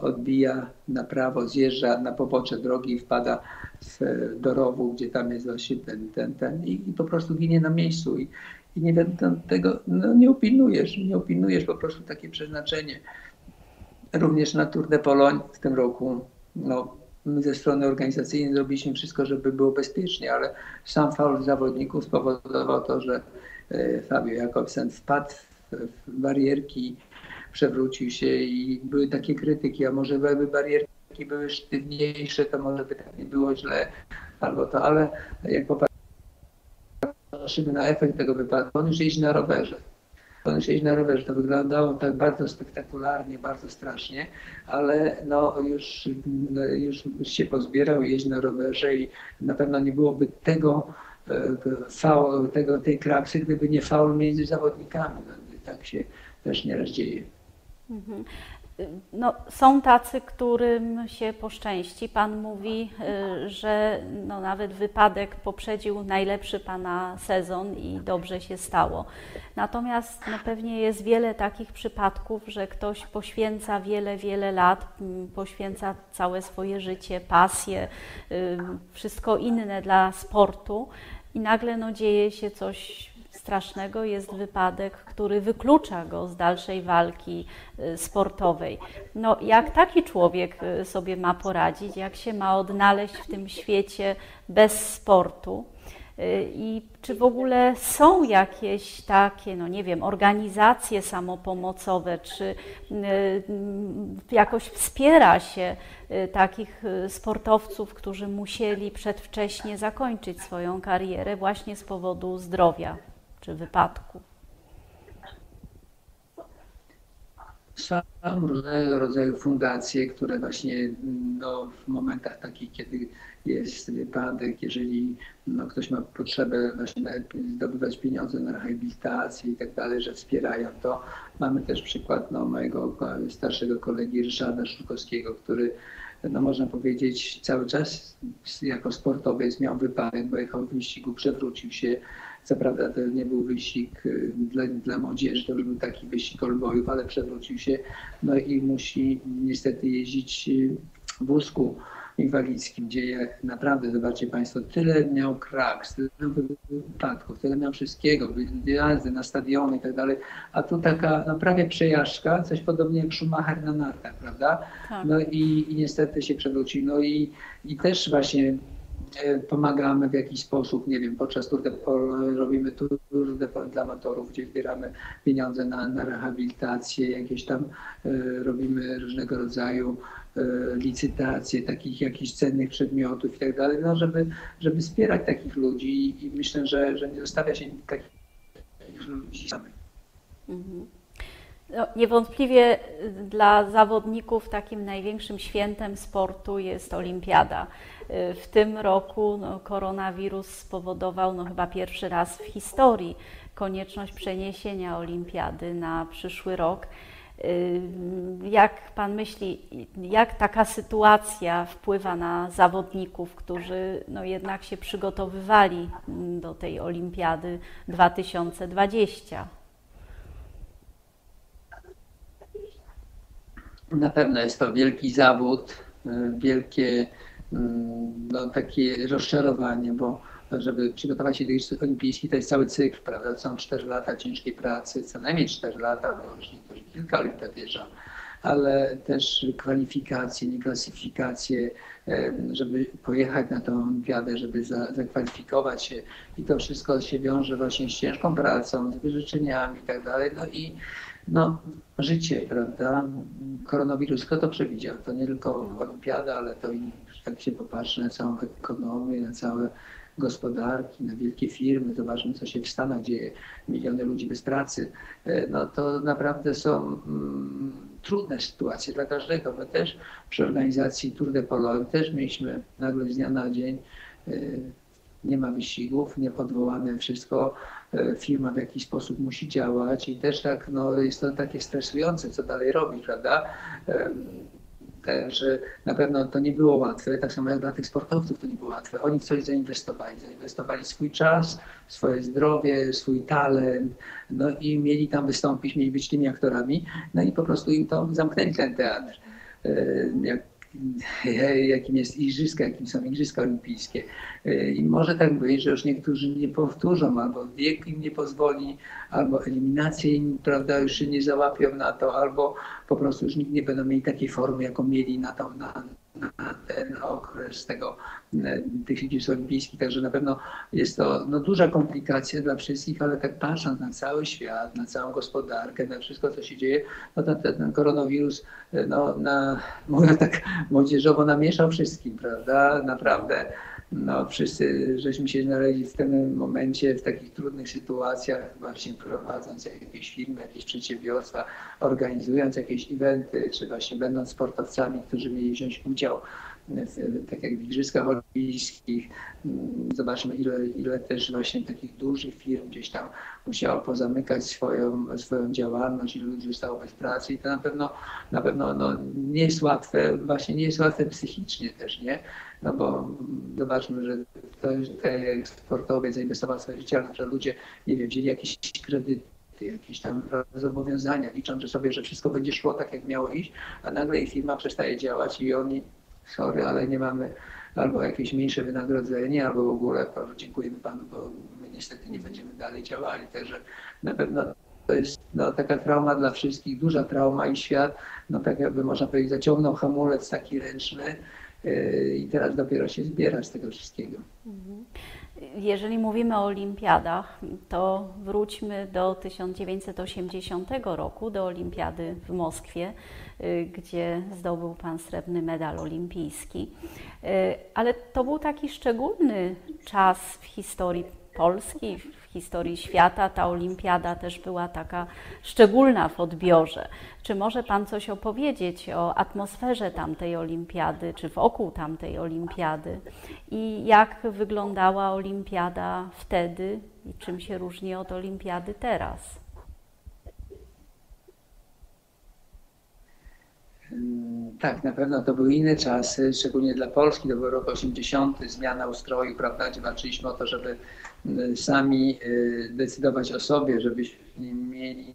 odbija na prawo, zjeżdża na pobocze drogi i wpada w, do rowu, gdzie tam jest właśnie ten, ten, ten i, i po prostu ginie na miejscu. I, i nie tego no, nie upilnujesz, nie upilnujesz po prostu takie przeznaczenie. Również na Tour de Pologne w tym roku, no, my ze strony organizacyjnej zrobiliśmy wszystko, żeby było bezpiecznie, ale sam faul zawodników spowodował to, że e, Fabio Jakobsen wpadł w barierki, przewrócił się i były takie krytyki, a może były barierki były sztywniejsze, to może by tak nie było źle, albo to, ale jak popatrzymy na efekt tego wypadku, on już jeździ na rowerze. On już jeździ na rowerze, to wyglądało tak bardzo spektakularnie, bardzo strasznie, ale no już, no już się pozbierał, jeździ na rowerze i na pewno nie byłoby tego, faul, tego, tej klaksy, gdyby nie faul między zawodnikami. No, tak się też nieraz dzieje. Mhm. No, są tacy, którym się poszczęści. Pan mówi, y, że no, nawet wypadek poprzedził najlepszy Pana sezon i dobrze się stało. Natomiast no, pewnie jest wiele takich przypadków, że ktoś poświęca wiele, wiele lat, poświęca całe swoje życie, pasję, y, wszystko inne dla sportu i nagle no, dzieje się coś strasznego, jest wypadek, który wyklucza go z dalszej walki y, sportowej. No, jak taki człowiek y, sobie ma poradzić, jak się ma odnaleźć w tym świecie bez sportu? Y, I czy w ogóle są jakieś takie, no nie wiem, organizacje samopomocowe, czy jakoś wspiera się takich sportowców, którzy musieli przedwcześnie zakończyć swoją karierę właśnie z powodu zdrowia? Czy wypadku? Są różnego rodzaju fundacje, które właśnie no, w momentach takich, kiedy jest wypadek, jeżeli no, ktoś ma potrzebę właśnie zdobywać pieniądze na rehabilitację i tak dalej, że wspierają to. Mamy też przykład no, mojego starszego kolegi Ryszarda Szulkowskiego, który no można powiedzieć cały czas jako sportowiec miał wypadek, bo jechał w wyścigu, przewrócił się, co prawda to nie był wyścig y, dla, dla młodzieży, to już był taki wyścig olbojów, ale przewrócił się no i musi niestety jeździć y, w wózku inwalidzkim, gdzie naprawdę, zobaczcie Państwo, tyle miał kraks, tyle miał wypadków, tyle miał wszystkiego, jazdy na stadiony i tak dalej, a tu taka no, prawie przejażdżka, coś podobnie jak Schumacher na nartach, prawda? Tak. No i, i niestety się przewrócił. No i, i też właśnie pomagamy w jakiś sposób, nie wiem, podczas Tour de robimy Tour de dla amatorów, gdzie zbieramy pieniądze na, na rehabilitację, jakieś tam e, robimy różnego rodzaju e, licytacje takich jakichś cennych przedmiotów i tak dalej, no żeby, żeby wspierać takich ludzi i myślę, że, że nie zostawia się takich ludzi samych. Mhm. No, niewątpliwie dla zawodników takim największym świętem sportu jest olimpiada. W tym roku no, koronawirus spowodował no, chyba pierwszy raz w historii konieczność przeniesienia olimpiady na przyszły rok. Jak Pan myśli, jak taka sytuacja wpływa na zawodników, którzy no jednak się przygotowywali do tej olimpiady 2020? Na pewno jest to wielki zawód, y, wielkie mm, no, takie rozczarowanie, bo żeby przygotować się do Igrzysk Olimpijskich, to jest cały cykl, prawda? Są 4 lata ciężkiej pracy, co najmniej 4 lata, bo już niektórzy kilka olimpiad wierzą, ale też kwalifikacje, nieklasyfikacje, żeby pojechać na tę olimpiadę, żeby za, zakwalifikować się i to wszystko się wiąże właśnie z ciężką pracą, z wyrzeczeniami i tak dalej. No i no, życie, prawda? Koronawirus, kto to przewidział? To nie tylko olimpiada, ale to i jak się popatrzy na całą ekonomię, na całe gospodarki, na wielkie firmy, zobaczmy co się w Stanach dzieje, miliony ludzi bez pracy, e, no to naprawdę są mm, trudne sytuacje dla każdego. My też przy organizacji Tour de Polo też mieliśmy nagle z dnia na dzień e, nie ma wyścigów, nie podwołane wszystko, firma w jakiś sposób musi działać i też tak, no, jest to takie stresujące, co dalej robić, prawda? że na pewno to nie było łatwe, tak samo jak dla tych sportowców to nie było łatwe. Oni w coś zainwestowali, zainwestowali swój czas, swoje zdrowie, swój talent, no i mieli tam wystąpić, mieli być tymi aktorami, no i po prostu im to zamknęli ten teatr. E, jak jakim jest igrzyska, jakim są igrzyska olimpijskie. I może tak być, że już niektórzy nie powtórzą, albo wiek im nie pozwoli, albo eliminacje im prawda, już się nie załapią na to, albo po prostu już nikt nie będą mieli takiej formy, jaką mieli na, to, na na ten okres tego, e, tych Igrzysk Olimpijskich, także na pewno jest to no, duża komplikacja dla wszystkich, ale tak patrząc na cały świat, na całą gospodarkę, na wszystko, co się dzieje, no ten, ten koronawirus, e, no, na, mówię tak młodzieżowo, namieszał wszystkim, prawda, naprawdę no, wszyscy żeśmy się znaleźli w tym momencie w takich trudnych sytuacjach, właśnie prowadząc jakieś firmy, jakieś przedsiębiorstwa, organizując jakieś eventy, czy właśnie będąc sportowcami, którzy mieli wziąć udział w, tak jak w Igrzyskach Olimpijskich. Zobaczmy, ile, ile też właśnie takich dużych firm gdzieś tam musiało pozamykać swoją, swoją działalność, ile ludzi zostało bez pracy i to na pewno, na pewno no, nie jest łatwe, właśnie nie jest łatwe psychicznie też, nie? No bo zobaczmy, że ktoś, sportowiec zainwestował swoje życie, że ludzie, nie wiem, wzięli jakieś kredyty, jakieś tam zobowiązania, licząc sobie, że wszystko będzie szło tak, jak miało iść, a nagle ich firma przestaje działać i oni, sorry, ale nie mamy albo jakieś mniejsze wynagrodzenie, albo w ogóle dziękujemy Panu, bo my niestety nie będziemy dalej działali. Także na pewno to jest no, taka trauma dla wszystkich, duża trauma i świat, no tak jakby można powiedzieć, zaciągnął hamulec taki ręczny, i teraz dopiero się zbiera z tego wszystkiego. Jeżeli mówimy o olimpiadach, to wróćmy do 1980 roku, do olimpiady w Moskwie, y, gdzie zdobył Pan srebrny medal olimpijski. Y, ale to był taki szczególny czas w historii Polski, historii świata. Ta olimpiada też była taka szczególna w odbiorze. Czy może Pan coś opowiedzieć o atmosferze tamtej olimpiady, czy wokół tamtej olimpiady i jak wyglądała olimpiada wtedy i czym się różni od olimpiady teraz? Mm, tak, na pewno to były inne czasy, szczególnie dla Polski. To był rok 80, zmiana ustroju, prawda, gdzie walczyliśmy o to, żeby sami y, decydować o sobie, żebyśmy mieli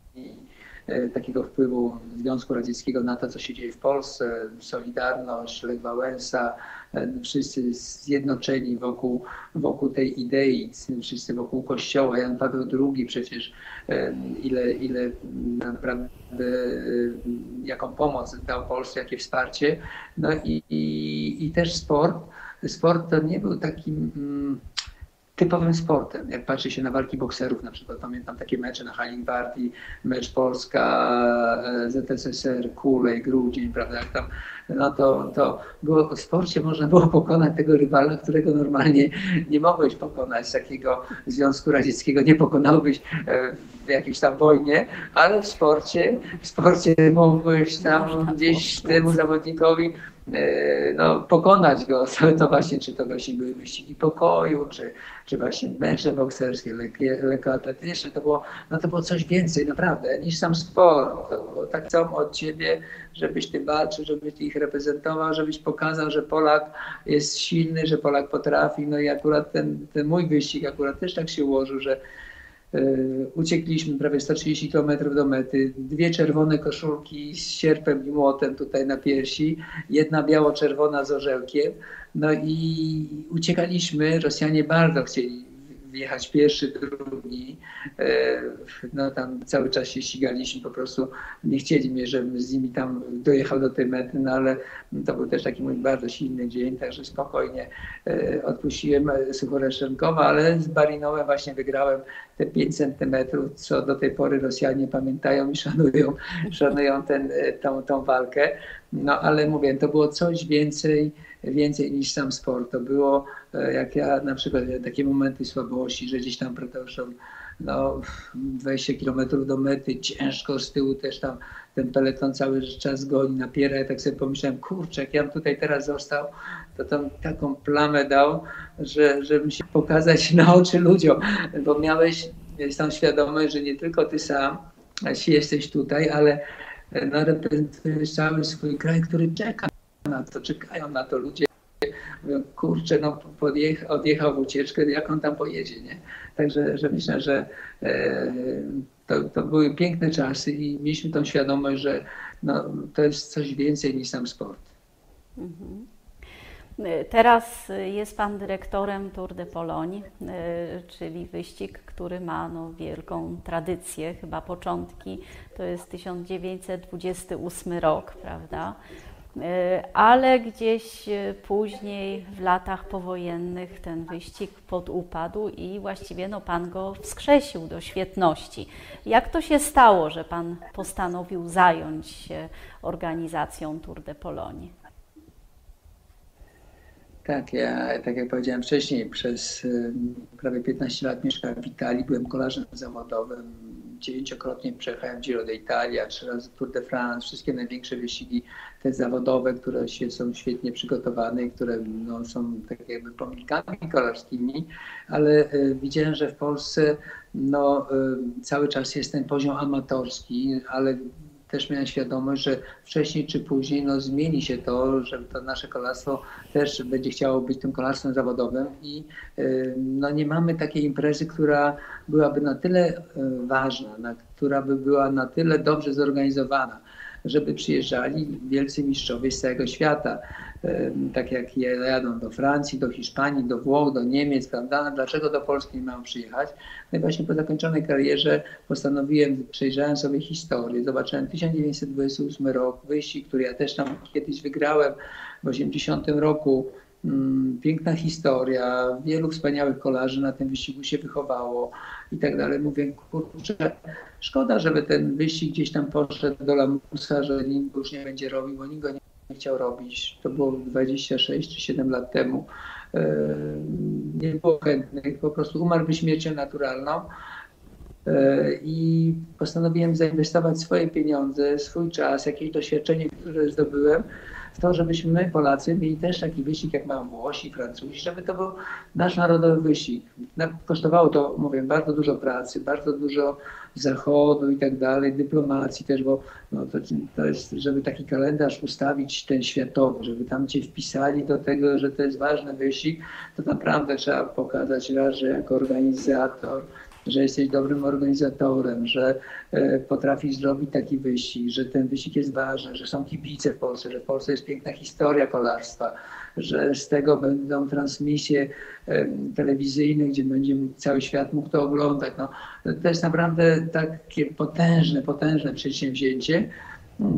y, takiego wpływu Związku Radzieckiego na to, co się dzieje w Polsce. Solidarność, Lech Wałęsa, wszyscy zjednoczeni wokół, wokół tej idei, wszyscy wokół Kościoła. Jan Paweł II przecież ile, ile naprawdę jaką pomoc dał Polsce, jakie wsparcie. No i, i, i też sport. Sport to nie był takim mm, typowym sportem. Jak patrzy się na walki bokserów, na przykład pamiętam takie mecze na Halinbardi, mecz Polska, e, ZSSR, Kulej, Grudzień, prawda, jak tam, no to, to było, w sporcie można było pokonać tego rywala, którego normalnie nie mogłeś pokonać, takiego Związku Radzieckiego nie pokonałbyś e, w jakiejś tam wojnie, ale w sporcie, w sporcie mogłeś tam gdzieś temu zawodnikowi no, pokonać go, to właśnie czy to właśnie były wyścigi pokoju, czy, czy właśnie mecze bokserskie, lekkoatletyczne, to było, no to było coś więcej naprawdę niż sam sport. Tak chcą od ciebie, żebyś ty walczył, żebyś ich reprezentował, żebyś pokazał, że Polak jest silny, że Polak potrafi. No i akurat ten, ten mój wyścig akurat też tak się ułożył, że E, uciekliśmy prawie 130 km do mety. Dwie czerwone koszulki z sierpem i młotem tutaj na piersi, jedna biało-czerwona z orzełkiem. No i uciekaliśmy. Rosjanie bardzo chcieli wjechać pierwszy, drugi. E, no tam cały czas się ścigaliśmy, po prostu nie chcieli mnie, żebym z nimi tam dojechał do tej mety, no ale to był też taki mój bardzo silny dzień, także spokojnie e, odpuściłem Suchoreszczenkowa, ale z Barinowem właśnie wygrałem te 5 centymetrów, co do tej pory Rosjanie pamiętają i szanują, szanują ten, e, tą, tą walkę. No ale mówię, to było coś więcej, więcej niż sam sport. To było, e, jak ja na przykład takie momenty słabości, że gdzieś tam protoszą no, 20 kilometrów do mety, ciężko z tyłu też tam ten peleton cały czas goni, napiera. Ja tak sobie pomyślałem, kurczę, jak ja bym tutaj teraz został, to tam taką plamę dał, że, żeby się pokazać na oczy ludziom, bo miałeś tam świadomość, że nie tylko ty sam jesteś tutaj, ale no, reprezentujesz cały swój kraj, który czeka na to, czekają na to ludzie. Mówią, kurczę, no podjechał, odjechał w ucieczkę, jak on tam pojedzie, nie? Także że myślę, że e, to, to, były piękne czasy i mieliśmy tą świadomość, że no, to jest coś więcej niż sam sport. Mhm. Teraz jest Pan dyrektorem Tour de Pologne, e, czyli wyścig, który ma no, wielką tradycję, chyba początki, to jest 1928 rok, prawda? E, ale gdzieś e, później w latach powojennych ten wyścig podupadł i właściwie no, Pan go wskrzesił do świetności. Jak to się stało, że Pan postanowił zająć się organizacją Tour de Pologne? Tak, ja, tak jak powiedziałem wcześniej, przez prawie 15 lat mieszkałem w Italii, byłem kolarzem zawodowym, dziewięciokrotnie przejechałem Giro d'Italia, trzy razy Tour de France, wszystkie największe wyścigi te zawodowe, które się są świetnie przygotowane i które no, są tak jakby pomnikami kolarskimi, ale y, widziałem, że w Polsce no, y, cały czas jest ten poziom amatorski, ale też miałem świadomość, że wcześniej czy później no, zmieni się to, że to nasze kolarstwo też będzie chciało być tym kolarstwem zawodowym i y, no, nie mamy takiej imprezy, która byłaby na tyle y, ważna, na, która by była na tyle dobrze zorganizowana, żeby przyjeżdżali wielcy mistrzowie z całego świata tak jak jadą do Francji, do Hiszpanii, do Włoch, do Niemiec, prawda? Dlaczego do Polski nie mają przyjechać? No i właśnie po zakończonej karierze postanowiłem, przejrzałem sobie historię, zobaczyłem 1928 rok, wyścig, który ja też tam kiedyś wygrałem w 80 roku. Mm, piękna historia, wielu wspaniałych kolarzy na tym wyścigu się wychowało i tak dalej. Mówię, kurczę, szkoda, żeby ten wyścig gdzieś tam poszedł do lamusa, że nikt już nie będzie robił, bo nikt go nie chciał robić. To było 26 czy 7 lat temu. E, nie było chętnych, po prostu umarłby śmiercią naturalną. E, I postanowiłem zainwestować swoje pieniądze, swój czas, jakieś doświadczenie, które zdobyłem to, żebyśmy my, Polacy, mieli też taki wyścig, jak mają Włosi, Francuzi, żeby to był nasz narodowy wyścig. Kosztowało to, mówię, bardzo dużo pracy, bardzo dużo zachodu i tak dalej, dyplomacji też, bo no to, to jest, żeby taki kalendarz ustawić, ten światowy, żeby tam cię wpisali do tego, że to jest ważny wyścig, to naprawdę trzeba pokazać raz, że jako organizator, że jesteś dobrym organizatorem, że e, potrafisz zrobić taki wyścig, że ten wyścig jest ważny, że są kibice w Polsce, że w Polsce jest piękna historia kolarstwa, że z tego będą transmisje e, telewizyjne, gdzie będzie cały świat mógł to oglądać. No, to jest naprawdę takie potężne, potężne przedsięwzięcie,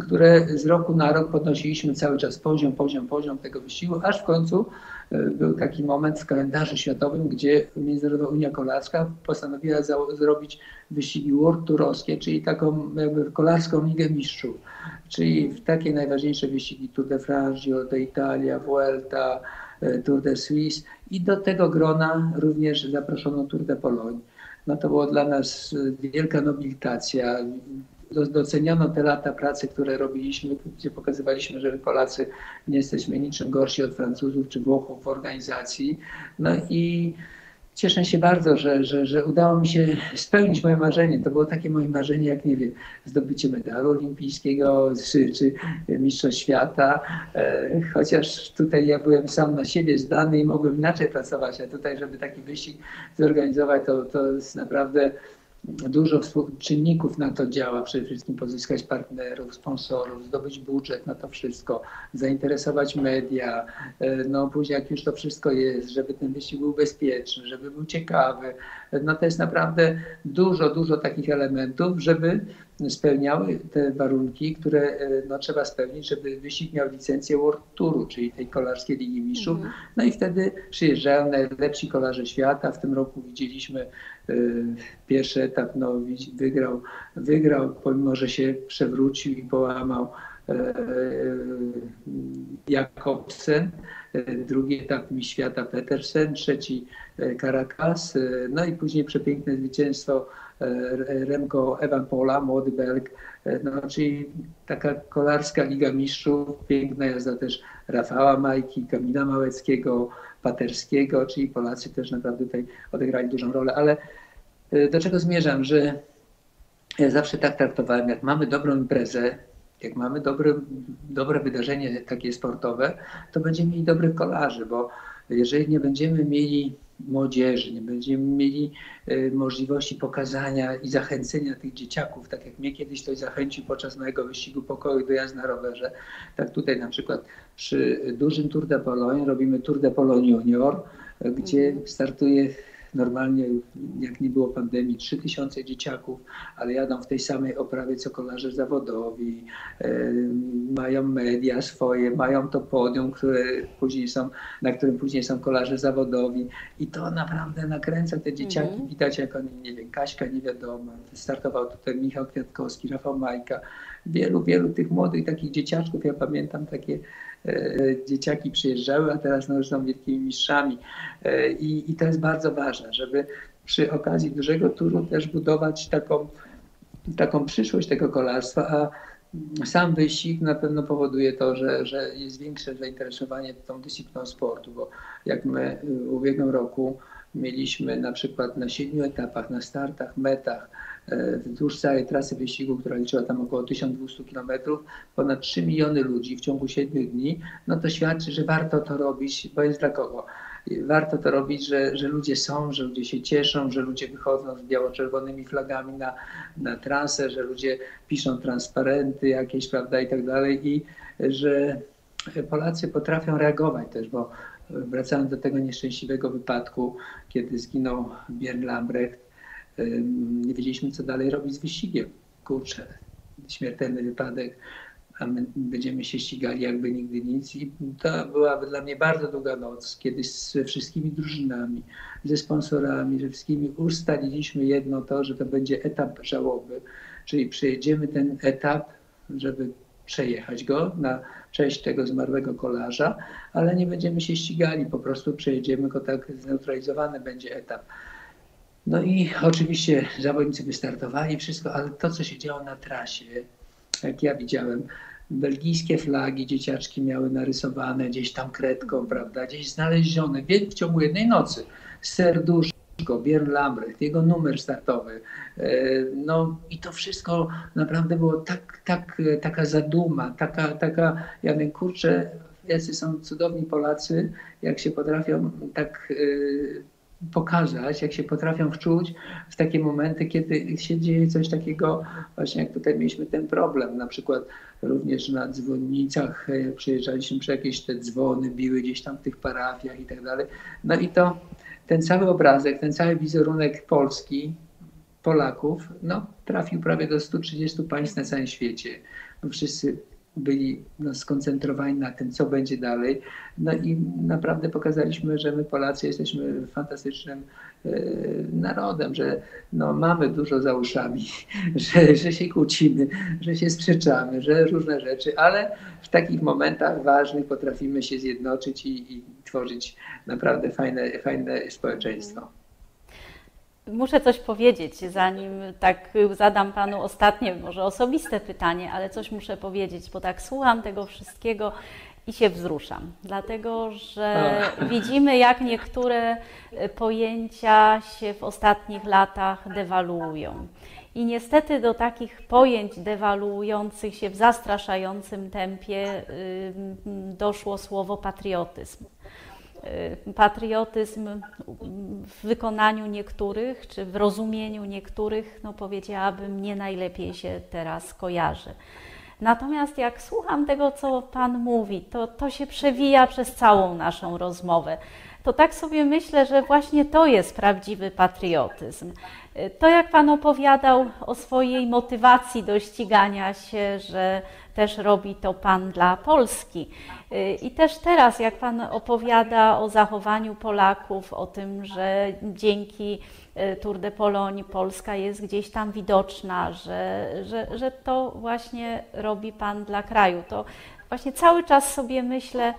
które z roku na rok podnosiliśmy cały czas poziom, poziom, poziom tego wyścigu, aż w końcu był taki moment w kalendarzu światowym, gdzie Międzynarodowa Unia Kolarska postanowiła zrobić wyścigi World Tourowskie, czyli taką jakby kolarską Ligę Mistrzów, czyli w takie najważniejsze wyścigi Tour de France, Giro d'Italia, Vuelta, e, Tour de Suisse i do tego grona również zaproszono Tour de Pologne. No to było dla nas wielka nobilitacja, doceniono te lata pracy, które robiliśmy, gdzie pokazywaliśmy, że Polacy nie jesteśmy niczym gorsi od Francuzów czy Włochów w organizacji. No i cieszę się bardzo, że, że, że udało mi się spełnić moje marzenie. To było takie moje marzenie, jak nie wiem, zdobycie medalu olimpijskiego czy, czy Mistrzostw Świata. E, chociaż tutaj ja byłem sam na siebie zdany i mogłem inaczej pracować, a tutaj, żeby taki wyścig zorganizować, to, to jest naprawdę dużo czynników na to działa, przede wszystkim pozyskać partnerów, sponsorów, zdobyć budżet na to wszystko, zainteresować media, e, no później jak już to wszystko jest, żeby ten wyścig był bezpieczny, żeby był ciekawy, no to jest naprawdę dużo, dużo takich elementów, żeby spełniały te warunki, które e, no, trzeba spełnić, żeby wyścig miał licencję World Touru, czyli tej kolarskiej Ligi Mistrzów. Mhm. No i wtedy przyjeżdżają najlepsi kolarze świata. W tym roku widzieliśmy y, pierwszy etap, no, wygrał, wygrał, pomimo że się przewrócił i połamał y, Jakobsen. Drugi etap mi świata Petersen, trzeci Caracas, no i później przepiękne zwycięstwo E, Remco Evanpola, młody Belg, e, no, czyli taka kolarska Liga Mistrzów, piękna jazda też Rafała Majki, Kamila Małeckiego, Paterskiego, czyli Polacy też naprawdę tutaj odegrali dużą rolę, ale e, do czego zmierzam, że ja zawsze tak traktowałem, jak mamy dobrą imprezę, jak mamy dobre, dobre wydarzenie takie sportowe, to będziemy mieli dobrych kolarzy, bo jeżeli nie będziemy mieli młodzieży, nie będziemy mieli e, możliwości pokazania i zachęcenia tych dzieciaków, tak jak mnie kiedyś ktoś zachęcił podczas mojego wyścigu pokoju do jazdy na rowerze. Tak tutaj na przykład przy dużym Tour de Pologne robimy Tour de Pologne Junior, gdzie mhm. startuje normalnie, jak nie było pandemii, 3000 dzieciaków, ale jadą w tej samej oprawie co kolarze zawodowi, mają media swoje, mają to podium, które później są, na którym później są kolarze zawodowi i to naprawdę nakręca te dzieciaki. Mm. Widać jak oni, nie wiem, Kaśka nie wiadomo, startował tutaj Michał Kwiatkowski, Rafał Majka, wielu, wielu tych młodych takich dzieciaczków, ja pamiętam takie e, dzieciaki przyjeżdżały, a teraz no, są wielkimi mistrzami. E, I, i to jest bardzo ważne, żeby przy okazji dużego turu też budować taką, taką przyszłość tego kolarstwa, a sam wyścig na pewno powoduje to, że, że jest większe zainteresowanie tą dyscypliną sportu, bo jak my w ubiegłym roku mieliśmy na przykład na siedmiu etapach, na startach, metach, e, wzdłuż całej trasy wyścigu, która liczyła tam około 1200 km, ponad 3 miliony ludzi w ciągu 7 dni, no to świadczy, że warto to robić, bo jest dla kogo? warto to robić, że, że ludzie są, że ludzie się cieszą, że ludzie wychodzą z biało-czerwonymi flagami na, na trasę, że ludzie piszą transparenty jakieś, prawda, i tak dalej i że Polacy potrafią reagować też, bo wracając do tego nieszczęśliwego wypadku, kiedy zginął Björn Lambrecht, nie wiedzieliśmy, co dalej robić z wyścigiem. Kurczę, śmiertelny wypadek, a my będziemy się ścigali jakby nigdy nic. I to była dla mnie bardzo długa noc, kiedy ze wszystkimi drużynami, ze sponsorami, ze wszystkimi ustaliliśmy jedno to, że to będzie etap żałoby, czyli przejedziemy ten etap, żeby przejechać go na cześć tego zmarłego kolarza, ale nie będziemy się ścigali, po prostu przejedziemy go tak, zneutralizowany będzie etap. No i oczywiście zawodnicy wystartowali, wszystko, ale to, co się działo na trasie, jak ja widziałem, belgijskie flagi dzieciaczki miały narysowane gdzieś tam kredką, prawda, gdzieś znalezione w ciągu jednej nocy. Serduszko, Björn Lambrecht, jego numer startowy. E, no i to wszystko naprawdę było tak, tak, taka zaduma, taka, taka, ja wiem, kurczę, jacy są cudowni Polacy, jak się potrafią tak e, pokazać, jak się potrafią wczuć w takie momenty, kiedy się dzieje coś takiego, właśnie jak tutaj mieliśmy ten problem, na przykład również na dzwonnicach, jak e, przejeżdżaliśmy przez jakieś te dzwony, biły gdzieś tam w tych parafiach i tak dalej. No i to ten cały obrazek, ten cały wizerunek Polski, Polaków, no, trafił prawie do 130 państw na całym świecie. No, wszyscy byli no, skoncentrowani na tym, co będzie dalej. No i naprawdę pokazaliśmy, że my Polacy jesteśmy fantastycznym e, narodem, że no, mamy dużo za uszami, że, że się kłócimy, że się sprzeczamy, że różne rzeczy, ale w takich momentach ważnych potrafimy się zjednoczyć i, i tworzyć naprawdę fajne, fajne społeczeństwo. Muszę coś powiedzieć, zanim tak zadam Panu ostatnie, może osobiste pytanie, ale coś muszę powiedzieć, bo tak słucham tego wszystkiego i się wzruszam, dlatego że widzimy, jak niektóre pojęcia się w ostatnich latach dewaluują. I niestety do takich pojęć dewaluujących się w zastraszającym tempie doszło słowo patriotyzm. Y, patriotyzm w wykonaniu niektórych, czy w rozumieniu niektórych, no powiedziałabym, nie najlepiej się teraz kojarzy. Natomiast jak słucham tego, co Pan mówi, to, to się przewija przez całą naszą rozmowę. To tak sobie myślę, że właśnie to jest prawdziwy patriotyzm. Y, to, jak Pan opowiadał o swojej motywacji do ścigania się, że też robi to Pan dla Polski. I też teraz, jak Pan opowiada o zachowaniu Polaków, o tym, że dzięki e, Tour de Pologne Polska jest gdzieś tam widoczna, że, że, że to właśnie robi Pan dla kraju, to właśnie cały czas sobie myślę,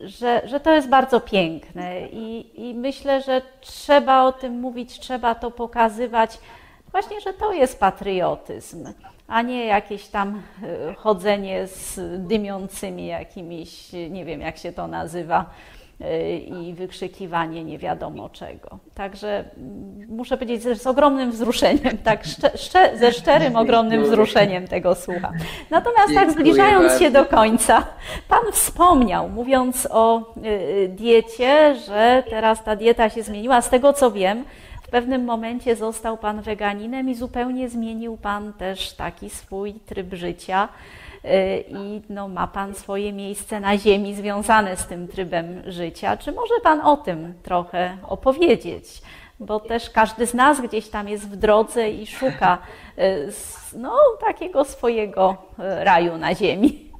że, że to jest bardzo piękne i, i myślę, że trzeba o tym mówić, trzeba to pokazywać, właśnie, że to jest patriotyzm a nie jakieś tam e, chodzenie z dymiącymi jakimiś, nie wiem jak się to nazywa, e, i wykrzykiwanie nie wiadomo czego. Także mm, muszę powiedzieć, że z ogromnym wzruszeniem, tak szcze, szcze, ze szczerym, ogromnym wzruszeniem tego słucham. Natomiast tak zbliżając się do końca, Pan wspomniał, mówiąc o e, diecie, że teraz ta dieta się zmieniła. Z tego co wiem, w pewnym momencie został Pan weganinem i zupełnie zmienił Pan też taki swój tryb życia y, i no, ma Pan swoje miejsce na ziemi związane z tym trybem życia. Czy może Pan o tym trochę opowiedzieć? bo też każdy z nas gdzieś tam jest w drodze i szuka no, takiego swojego raju na ziemi.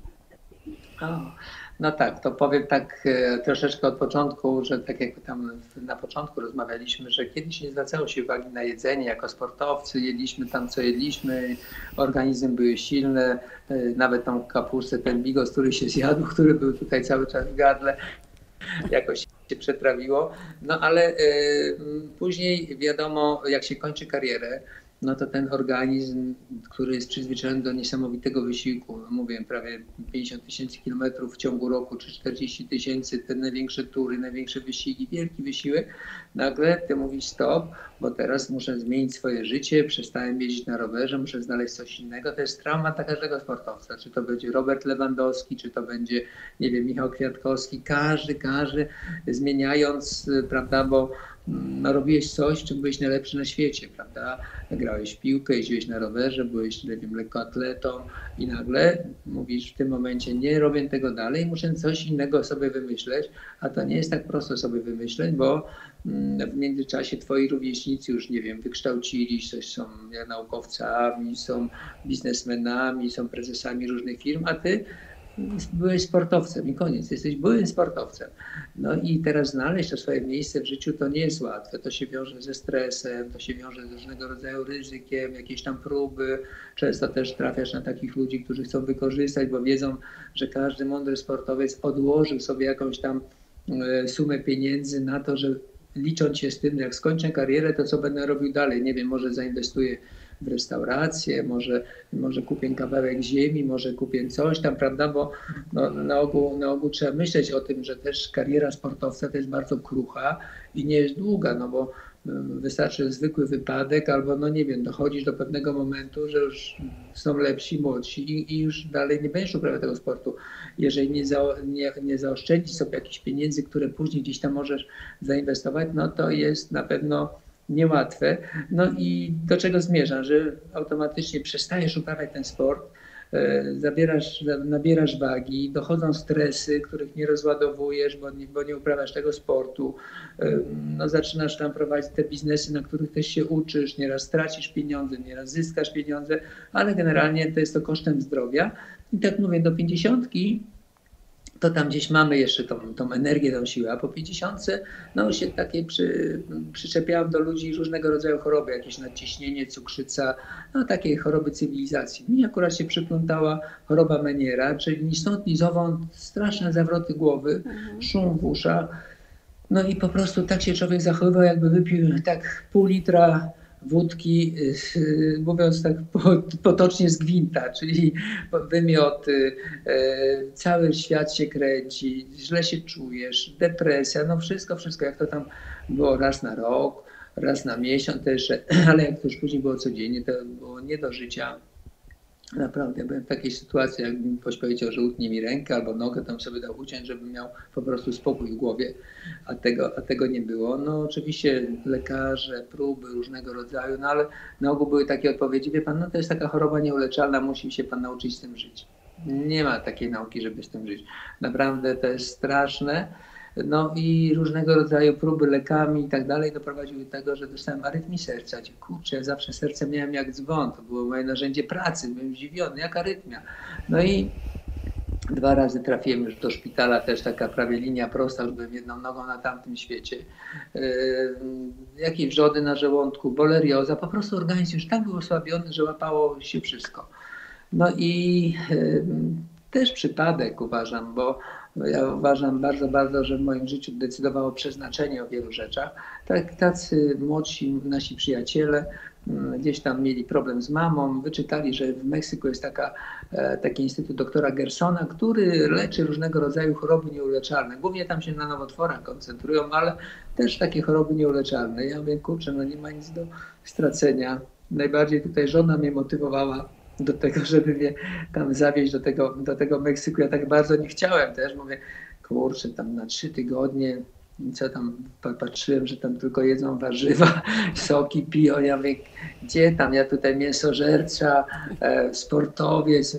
No tak, to powiem tak e, troszeczkę od początku, że tak jak tam na początku rozmawialiśmy, że kiedyś nie zwracało się uwagi na jedzenie jako sportowcy, jedliśmy tam co jedliśmy, organizm były silne, e, nawet tą kapustę, ten bigos, który się zjadł, który był tutaj cały czas w gardle, jakoś się przetrawiło. No ale y, później wiadomo, jak się kończy karierę, no to ten organizm, który jest przyzwyczajony do niesamowitego wysiłku, no mówię prawie 50 tysięcy kilometrów w ciągu roku, czy 40 tysięcy, te największe tury, największe wysiłki, wielki wysiłek, nagle ty mówisz stop, bo teraz muszę zmienić swoje życie, przestałem jeździć na rowerze, muszę znaleźć coś innego. To jest trauma dla każdego sportowca, czy to będzie Robert Lewandowski, czy to będzie, nie wiem, Michał Kwiatkowski, każdy, każdy zmieniając, prawda, bo robiłeś coś, czym byłeś najlepszy na świecie, prawda? Grałeś w piłkę, jeździłeś na rowerze, byłeś, nie wiem, lekkoatletą i nagle mówisz w tym momencie, nie robię tego dalej, muszę coś innego sobie wymyśleć, a to nie jest tak prosto sobie wymyśleć, bo mm, w międzyczasie twoi rówieśnicy już, nie wiem, wykształcili się, są naukowcami, są biznesmenami, są prezesami różnych firm, a ty byłeś sportowcem i koniec, jesteś byłym sportowcem. No i teraz znaleźć to swoje miejsce w życiu to nie jest łatwe. To się wiąże ze stresem, to się wiąże z różnego rodzaju ryzykiem, jakieś tam próby. Często też trafiasz na takich ludzi, którzy chcą wykorzystać, bo wiedzą, że każdy mądry sportowiec odłożył sobie jakąś tam e, sumę pieniędzy na to, że licząc się z tym, jak skończę karierę, to co będę robił dalej. Nie wiem, może zainwestuję w restaurację, może, może kupię kawałek ziemi, może kupię coś tam, prawda, bo no, na, ogół, na ogół trzeba myśleć o tym, że też kariera sportowca to jest bardzo krucha i nie jest długa, no bo mm, wystarczy zwykły wypadek, albo no nie wiem, dochodzisz do pewnego momentu, że już są lepsi, młodsi i, i już dalej nie będziesz uprawiał tego sportu. Jeżeli nie, za, nie, nie zaoszczędzisz sobie jakichś pieniędzy, które później gdzieś tam możesz zainwestować, no to jest na pewno niełatwe. No i do czego zmierzam, że automatycznie przestajesz uprawiać ten sport, e, zabierasz, nabierasz wagi, dochodzą stresy, których nie rozładowujesz, bo nie, bo nie uprawiasz tego sportu. E, no, zaczynasz tam prowadzić te biznesy, na których też się uczysz, nieraz stracisz pieniądze, nieraz zyskasz pieniądze, ale generalnie to jest to kosztem zdrowia. I tak mówię, do pięćdziesiątki to tam gdzieś mamy jeszcze tą, tą energię, tą siłę, a po 50 no się takie przy, przyczepiałam do ludzi różnego rodzaju choroby, jakieś nadciśnienie, cukrzyca, no takie choroby cywilizacji. Mi akurat się przyplątała choroba Meniera, czyli ni stąd, ni zowąd, straszne zawroty głowy, mhm. szum w uszach, no i po prostu tak się człowiek zachowywał, jakby wypił tak pół litra wódki, y, mówiąc tak potocznie z gwinta, czyli wymioty, y, cały świat się kręci, źle się czujesz, depresja, no wszystko, wszystko, jak to tam było raz na rok, raz na miesiąc też, ale jak to już później było codziennie, to było nie do życia. Naprawdę byłem w takiej sytuacji, jakbym ktoś powiedział, że utnie mi rękę albo nogę, tam sobie dał uciąć, żebym miał po prostu spokój w głowie, a tego, a tego nie było. No oczywiście lekarze, próby różnego rodzaju, no ale na ogół były takie odpowiedzi, wie pan, no to jest taka choroba nieuleczalna, musi się pan nauczyć z tym żyć. Nie ma takiej nauki, żeby z tym żyć. Naprawdę to jest straszne no i różnego rodzaju próby lekami i tak dalej doprowadziły do tego, że dostałem arytmię serca. Kurczę, zawsze serce miałem jak dzwon, to było moje narzędzie pracy, byłem zdziwiony, jak arytmia. No i dwa razy trafiłem już do szpitala, też taka prawie linia prosta, już byłem jedną nogą na tamtym świecie. Yy, jakieś wrzody na żołądku, bolerioza, po prostu organizm już tak był osłabiony, że łapało się wszystko. No i yy, też przypadek uważam, bo ja uważam bardzo, bardzo, że w moim życiu decydowało przeznaczenie o wielu rzeczach. Tak, tacy młodsi nasi przyjaciele mm, gdzieś tam mieli problem z mamą, wyczytali, że w Meksyku jest taka, e, taki instytut doktora Gersona, który leczy różnego rodzaju choroby nieuleczalne. Głównie tam się na nowotworach koncentrują, ale też takie choroby nieuleczalne. Ja mówię, kurczę, no nie ma nic do stracenia. Najbardziej tutaj żona mnie motywowała do tego, żeby mnie tam zawieźć do tego, do tego Meksyku. Ja tak bardzo nie chciałem też. Mówię, kurczę, tam na trzy tygodnie, co tam patrzyłem, że tam tylko jedzą warzywa, soki piją. Ja mówię, gdzie tam? Ja tutaj mięsożerca, e, sportowiec.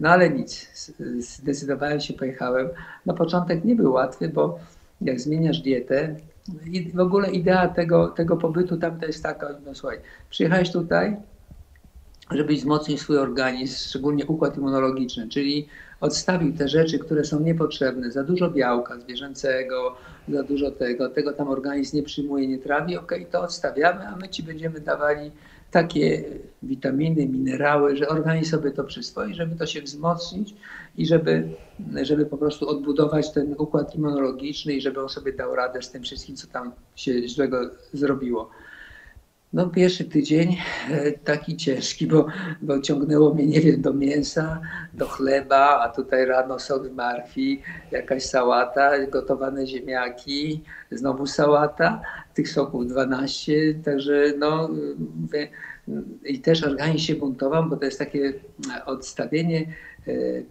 No ale nic, zdecydowałem się, pojechałem. Na początek nie był łatwy, bo jak zmieniasz dietę, w ogóle idea tego, tego pobytu tam to jest taka, no słuchaj, przyjechałeś tutaj, żeby wzmocnić swój organizm, szczególnie układ immunologiczny, czyli odstawił te rzeczy, które są niepotrzebne, za dużo białka zwierzęcego, za dużo tego, tego tam organizm nie przyjmuje, nie trawi, ok, to odstawiamy, a my ci będziemy dawali takie witaminy, minerały, że organizm sobie to przyswoi, żeby to się wzmocnić i żeby, żeby po prostu odbudować ten układ immunologiczny i żeby on sobie dał radę z tym wszystkim, co tam się źlego zrobiło. No pierwszy tydzień e, taki ciężki, bo, bo ciągnęło mnie, nie wiem, do mięsa, do chleba, a tutaj rano sok z martwi, jakaś sałata, gotowane ziemniaki, znowu sałata, tych soków 12, także no i też organizm się buntował, bo to jest takie odstawienie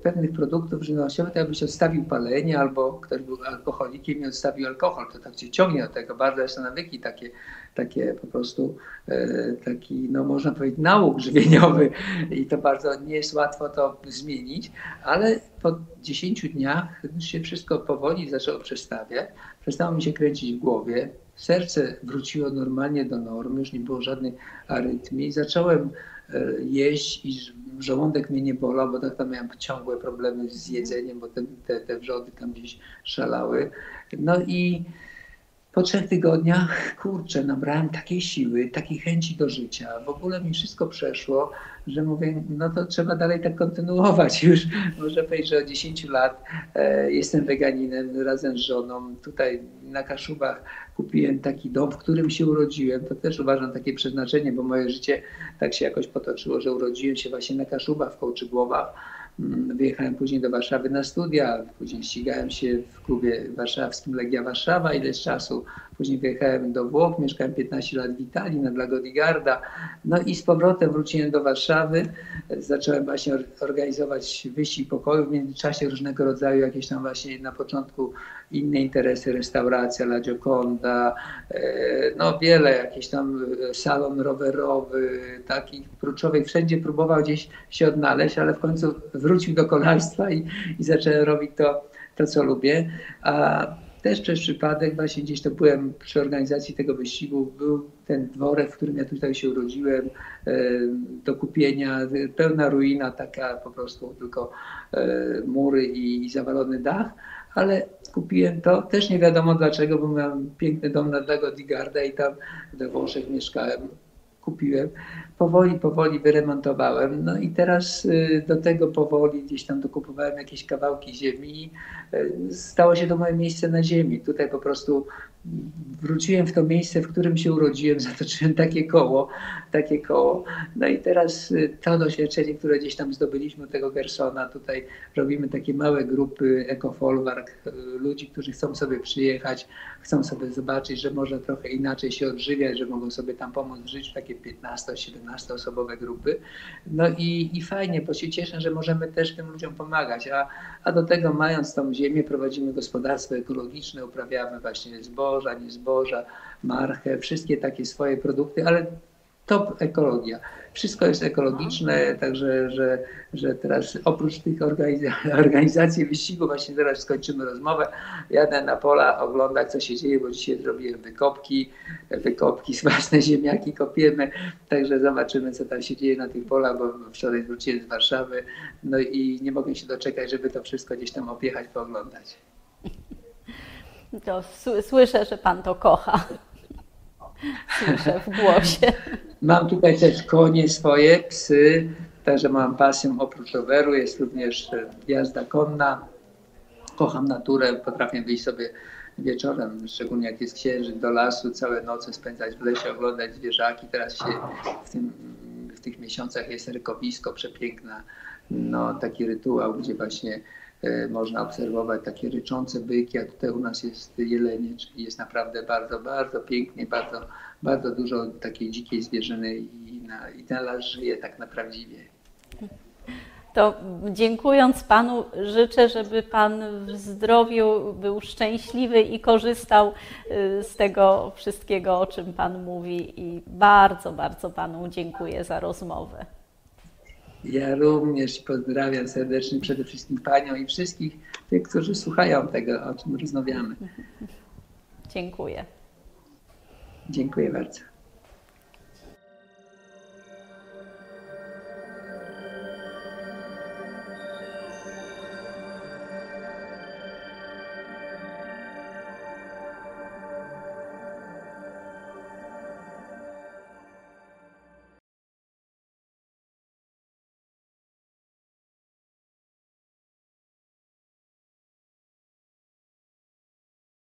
pewnych produktów żywnościowych, to jakbyś odstawił palenie, albo ktoś był alkoholikiem i odstawił alkohol, to tak cię ciągnie do tego, bardzo jest nawyki takie takie po prostu e, taki, no można powiedzieć, nauk żywieniowy i to bardzo nie jest łatwo to zmienić, ale po 10 dniach się wszystko powoli zaczęło przestawiać, przestało mi się kręcić w głowie, serce wróciło normalnie do normy, już nie było żadnej arytmii, zacząłem e, jeść i żołądek mnie nie bolał, bo tak tam miałem ciągłe problemy z jedzeniem, bo te, te, te wrzody tam gdzieś szalały. No i po trzech tygodniach, kurczę, nabrałem takiej siły, takiej chęci do życia. W ogóle mi wszystko przeszło, że mówię, no to trzeba dalej tak kontynuować. Już może powiedzieć, że od 10 lat e, jestem weganinem razem z żoną. Tutaj na Kaszubach kupiłem taki dom, w którym się urodziłem. To też uważam takie przeznaczenie, bo moje życie tak się jakoś potoczyło, że urodziłem się właśnie na Kaszubach w Kołczygłowach wyjechałem później do Warszawy na studia, później ścigałem się w klubie warszawskim Legia Warszawa. Ileś czasu, później wyjechałem do Włoch, mieszkałem 15 lat w Italii na dla Godigarda, no i z powrotem wróciłem do Warszawy, zacząłem właśnie organizować wyścig pokoju, w międzyczasie różnego rodzaju jakieś tam właśnie na początku inne interesy, restauracja La Gioconda, e, no wiele, jakiś tam e, salon rowerowy, taki kluczowy, wszędzie próbował gdzieś się odnaleźć, ale w końcu wrócił do kolarstwa i, i zacząłem robić to, to, co lubię. A też przez przypadek właśnie gdzieś to byłem przy organizacji tego wyścigu, był ten dworek, w którym ja tutaj się urodziłem, e, do kupienia, pełna ruina, taka po prostu tylko mury i, zawalony dach ale kupiłem to, też nie wiadomo dlaczego, bo miałem piękny dom na Lago di Garda i tam we Włoszech mieszkałem, kupiłem. Powoli, powoli wyremontowałem. No i teraz y, do tego powoli gdzieś tam dokupowałem jakieś kawałki ziemi. Y, stało się to moje miejsce na ziemi. Tutaj po prostu wróciłem w to miejsce, w którym się urodziłem, zatoczyłem takie koło, takie koło. No i teraz y, to doświadczenie, które gdzieś tam zdobyliśmy tego Gersona, tutaj robimy takie małe grupy ekofolwark, ludzi, którzy chcą sobie przyjechać, chcą sobie zobaczyć, że można trochę inaczej się odżywiać, że mogą sobie tam pomóc w takie 15-17 osobowe grupy. No i, i fajnie, bo się cieszę, że możemy też tym ludziom pomagać, a, a do tego mając tą ziemię, prowadzimy gospodarstwo ekologiczne, uprawiamy właśnie zboża, nie zboża, marchę, wszystkie takie swoje produkty, ale top ekologia. Wszystko jest ekologiczne, także że, że teraz oprócz tych organizacji wyścigu, właśnie teraz skończymy rozmowę, jadę na pola oglądać co się dzieje, bo dzisiaj zrobiłem wykopki, wykopki, smaczne ziemniaki kopiemy, także zobaczymy co tam się dzieje na tych polach, bo wczoraj wróciłem z Warszawy, no i nie mogę się doczekać, żeby to wszystko gdzieś tam objechać, pooglądać. To słyszę, że Pan to kocha. Słyszę w głosie. Mam tutaj też konie swoje, psy, także mam pasję oprócz roweru, jest również jazda konna. Kocham naturę, potrafię wyjść sobie wieczorem, szczególnie jak jest księżyc, do lasu, całe noce spędzać w lesie, oglądać zwierzaki. Teraz się w, tym, w tych miesiącach jest rykowisko przepiękna, no, taki rytuał, gdzie właśnie E, można obserwować takie ryczące byki, a tutaj u nas jest jelenie, czyli jest naprawdę bardzo, bardzo pięknie, bardzo, bardzo dużo takiej dzikiej zwierzyny i, na, i las żyje tak na prawdziwie. To dziękując Panu, życzę, żeby Pan w zdrowiu był szczęśliwy i korzystał y, z tego wszystkiego, o czym Pan mówi. I bardzo, bardzo Panu dziękuję za rozmowę. Ja również pozdrawiam serdecznie przede wszystkim Panią i wszystkich tych, którzy słuchają tego, o czym rozmawiamy. Dziękuję. Dziękuję bardzo.